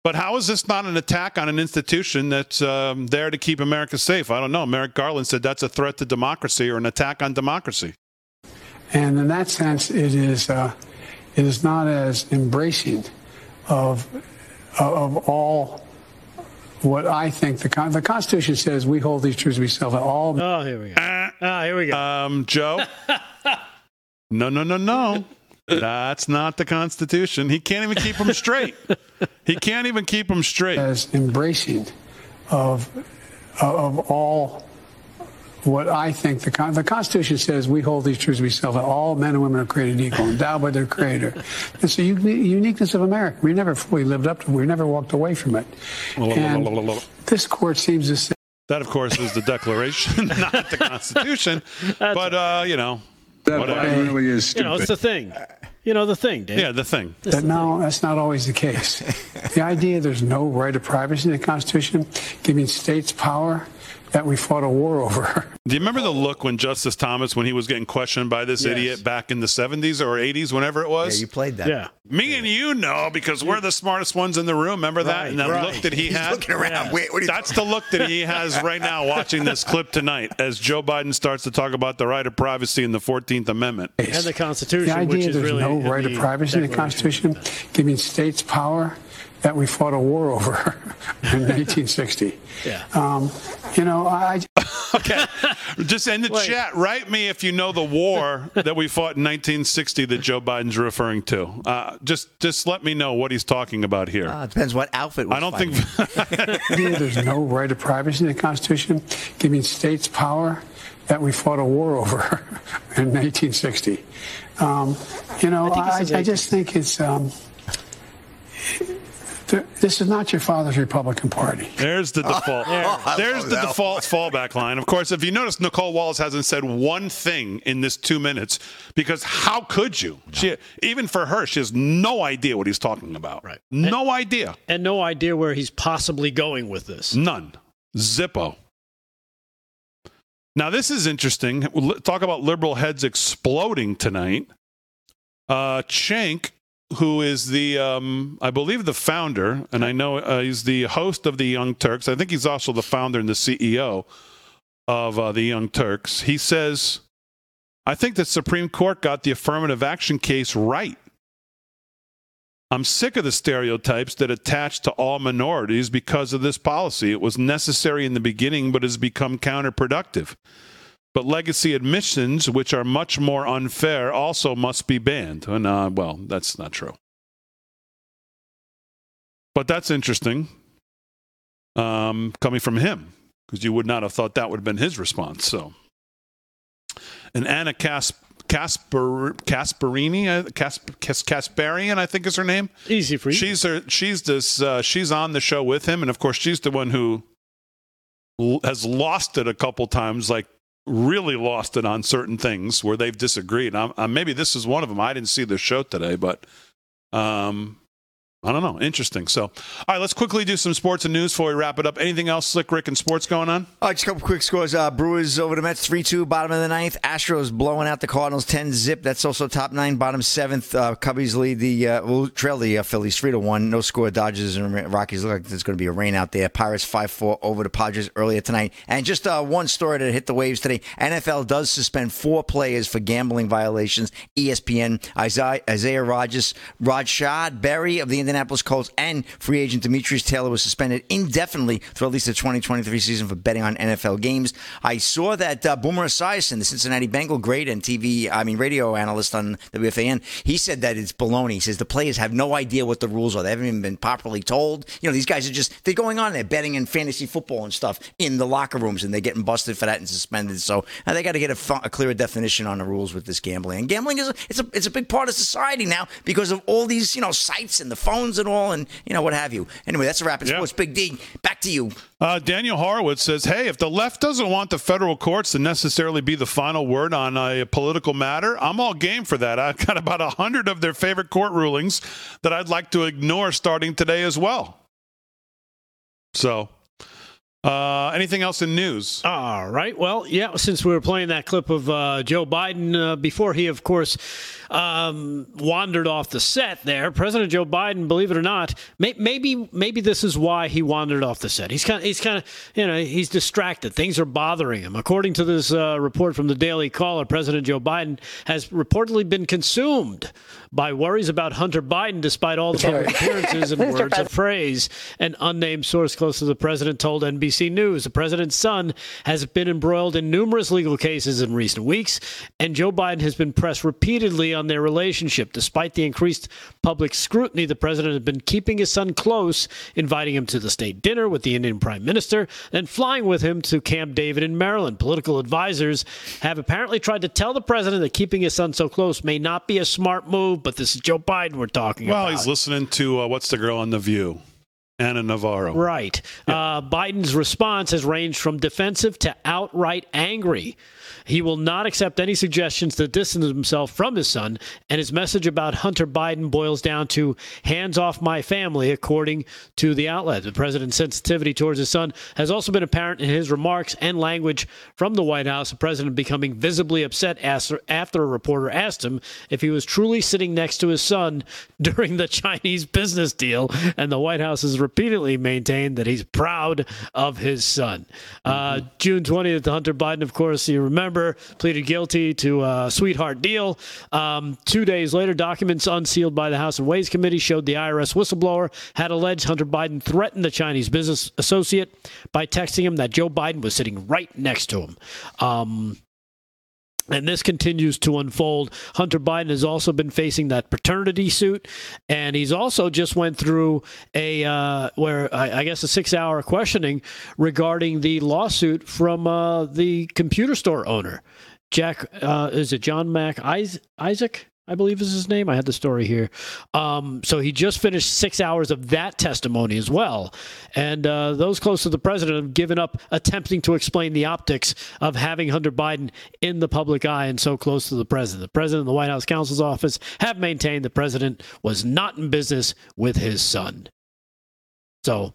But how is this not an attack on an institution that's um, there to keep America safe? I don't know. Merrick Garland said that's a threat to democracy or an attack on democracy. And in that sense, it is uh, it is not as embracing of of all what I think the Con- the Constitution says. We hold these truths we sell to all. Oh, here we go. Ah, here we go. Um, Joe. no, no, no, no. That's not the Constitution. He can't even keep them straight. He can't even keep them straight. as embracing of of all what I think the Con- the Constitution says. We hold these truths we sell to all men and women are created equal, endowed by their Creator. It's the uni- uniqueness of America. We never fully lived up to. it. We never walked away from it. And this court seems to say. That, of course, is the Declaration, not the Constitution. but uh, you know, whatever. really is You know, it's the thing. You know, the thing, Dave. Yeah, the thing. That no, that's not always the case. the idea there's no right of privacy in the Constitution, giving states power that we fought a war over. Do you remember the look when Justice Thomas, when he was getting questioned by this Yes. idiot back in the 70s or 80s, whenever it was? Yeah, you played that. Yeah. Me and you know because we're the smartest ones in the room. Remember that? Right, and that right. look that he He's had. looking around. Wait, what are you That's the look that he has right now watching this clip tonight as Joe Biden starts to talk about the right of privacy in the 14th Amendment. And the Constitution, The which idea is there's really no right of privacy in the Constitution, giving states power that we fought a war over in 1960. Yeah. Um, you know, I. Okay. Just in the chat, write me if you know the war that we fought in 1960 that Joe Biden's referring to. Uh, just just let me know what he's talking about here. Uh, depends what outfit. Was I don't fighting. think there's no right of privacy in the Constitution, giving states power that we fought a war over in 1960. Um, you know, I I, I just think it's. Um, th- this is not your father's Republican Party. There's the default. I There's the that default fallback line. Of course, if you notice, Nicolle Wallace hasn't said one thing in this two minutes because how could you? She, even for her, she has no idea what he's talking about. Right. No idea. And no idea where he's possibly going with this. None. Zippo. Now, this is interesting. We'll Talk about liberal heads exploding tonight. Uh, Cenk, who is the, um, I believe, the founder, and I know uh, he's the host of the Young Turks. I think he's also the founder and the CEO of uh, the Young Turks. He says, I think the Supreme Court got the affirmative action case right. I'm sick of the stereotypes that attach to all minorities because of this policy. It was necessary in the beginning, but has become counterproductive. But legacy admissions, which are much more unfair, also must be banned. And, uh, well, that's not true. But that's interesting um, coming from him, because you would not have thought that would have been his response. So, and Anna Cas- Casper Casperini, uh, Cas- Cas- I think is her name. Easy for you. She's her, she's this uh, she's on the show with him, and of course she's the one who l- has lost it a couple times, like really lost it on certain things where they've disagreed. i i maybe this is one of them. I didn't see the show today, but um, I don't know. Interesting. So, all right, let's quickly do some sports and news before we wrap it up. Anything else, Slick Rick, and sports going on? Oh, just a couple quick scores. Uh, Brewers over the Mets, 3 2, bottom of the ninth. Astros blowing out the Cardinals, 10 zip. That's also top nine, bottom seventh. Uh, Cubbies lead the, uh, trail the uh, Phillies 3 to 1. No score. Dodgers and Rockies look like there's going to be a rain out there. Pirates 5 4 over the Padres earlier tonight. And just uh, one story that hit the waves today NFL does suspend four players for gambling violations. ESPN, Isaiah, Isaiah Rodgers, Rashod Berry of the Indianapolis Colts, and free agent Demetrius Taylor was suspended indefinitely through at least the 2023 season for betting on NFL games. I saw that uh, Boomer Esiason, the Cincinnati Bengal great and TV, I mean radio analyst on WFAN, he said that it's baloney. He says the players have no idea what the rules are. They haven't even been properly told. You know, these guys are just they're going on there betting in fantasy football and stuff in the locker rooms, and they're getting busted for that and suspended. So uh, they got to get a, fu- a clearer definition on the rules with this gambling. And gambling is a, it's a it's a big part of society now because of all these you know sites and the phones and all and you know what have you. Anyway, that's a wrap. in Yeah. Sports. Big D, back to you. Uh, Daniel Horowitz says, "Hey, if the left doesn't want the federal courts to necessarily be the final word on a political matter, I'm all game for that. I've got about a hundred of their favorite court rulings that I'd like to ignore starting today as well." So, Uh, anything else in news? All right. Well, yeah, since we were playing that clip of uh, Joe Biden uh, before he, of course, um, wandered off the set there, President Joe Biden, believe it or not, may, maybe maybe this is why he wandered off the set. He's kind of, he's kind of, you know, he's distracted. Things are bothering him. According to this uh, report from the Daily Caller, President Joe Biden has reportedly been consumed by worries about Hunter Biden, despite all the public appearances and words of praise. An unnamed source close to the president told NBC News the president's son has been embroiled in numerous legal cases in recent weeks, and Joe Biden has been pressed repeatedly on their relationship. Despite the increased public scrutiny, the president has been keeping his son close, inviting him to the state dinner with the Indian prime minister, and flying with him to Camp David in Maryland. Political advisors have apparently tried to tell the president that keeping his son so close may not be a smart move, but this is Joe Biden we're talking Well, about. Well, he's listening to uh, what's the girl on the View, Ana Navarro. Right. Uh, Biden's response has ranged from defensive to outright angry. He will not accept any suggestions to distance himself from his son, and his message about Hunter Biden boils down to hands off my family, according to the outlet. The president's sensitivity towards his son has also been apparent in his remarks and language from the White House, the president becoming visibly upset after, a reporter asked him if he was truly sitting next to his son during the Chinese business deal, and the White House has repeatedly maintained that he's proud of his son. Uh, June 20th, Hunter Biden, of course, you remember, pleaded guilty to a sweetheart deal. Um, two days later, documents unsealed by the House and Ways Committee showed the IRS whistleblower had alleged Hunter Biden threatened the Chinese business associate by texting him that Joe Biden was sitting right next to him. Um, and this continues to unfold. Hunter Biden has also been facing that paternity suit, and he's also just went through a uh, where I, I guess a six-hour questioning regarding the lawsuit from uh, the computer store owner, Jack. Uh, is it John Mac Isaac? I believe is his name. I had the story here. Um, so he just finished six hours of that testimony as well. And uh, those close to the president have given up attempting to explain the optics of having Hunter Biden in the public eye and so close to the president. The president and the White House counsel's office have maintained the president was not in business with his son. So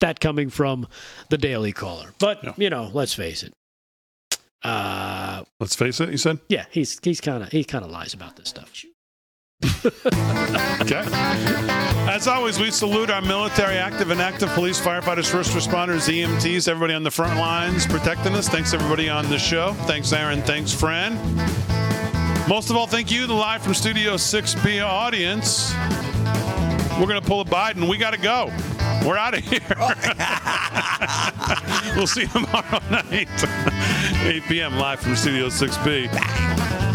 that coming from the Daily Caller. But, you know, let's face it. Uh, Let's face it, you said? yeah, he's he's kind of he kind of lies about this stuff. Okay. As always, we salute our military, active and active police, firefighters, first responders, EMTs, everybody on the front lines protecting us. Thanks, everybody on the show. Thanks, Aaron. Thanks, Fran. Most of all, thank you, the live from Studio 6B audience. We're going to pull a Biden. We got to go. We're out of here. Oh. we'll see you tomorrow night, 8 p.m. live from Studio 6B.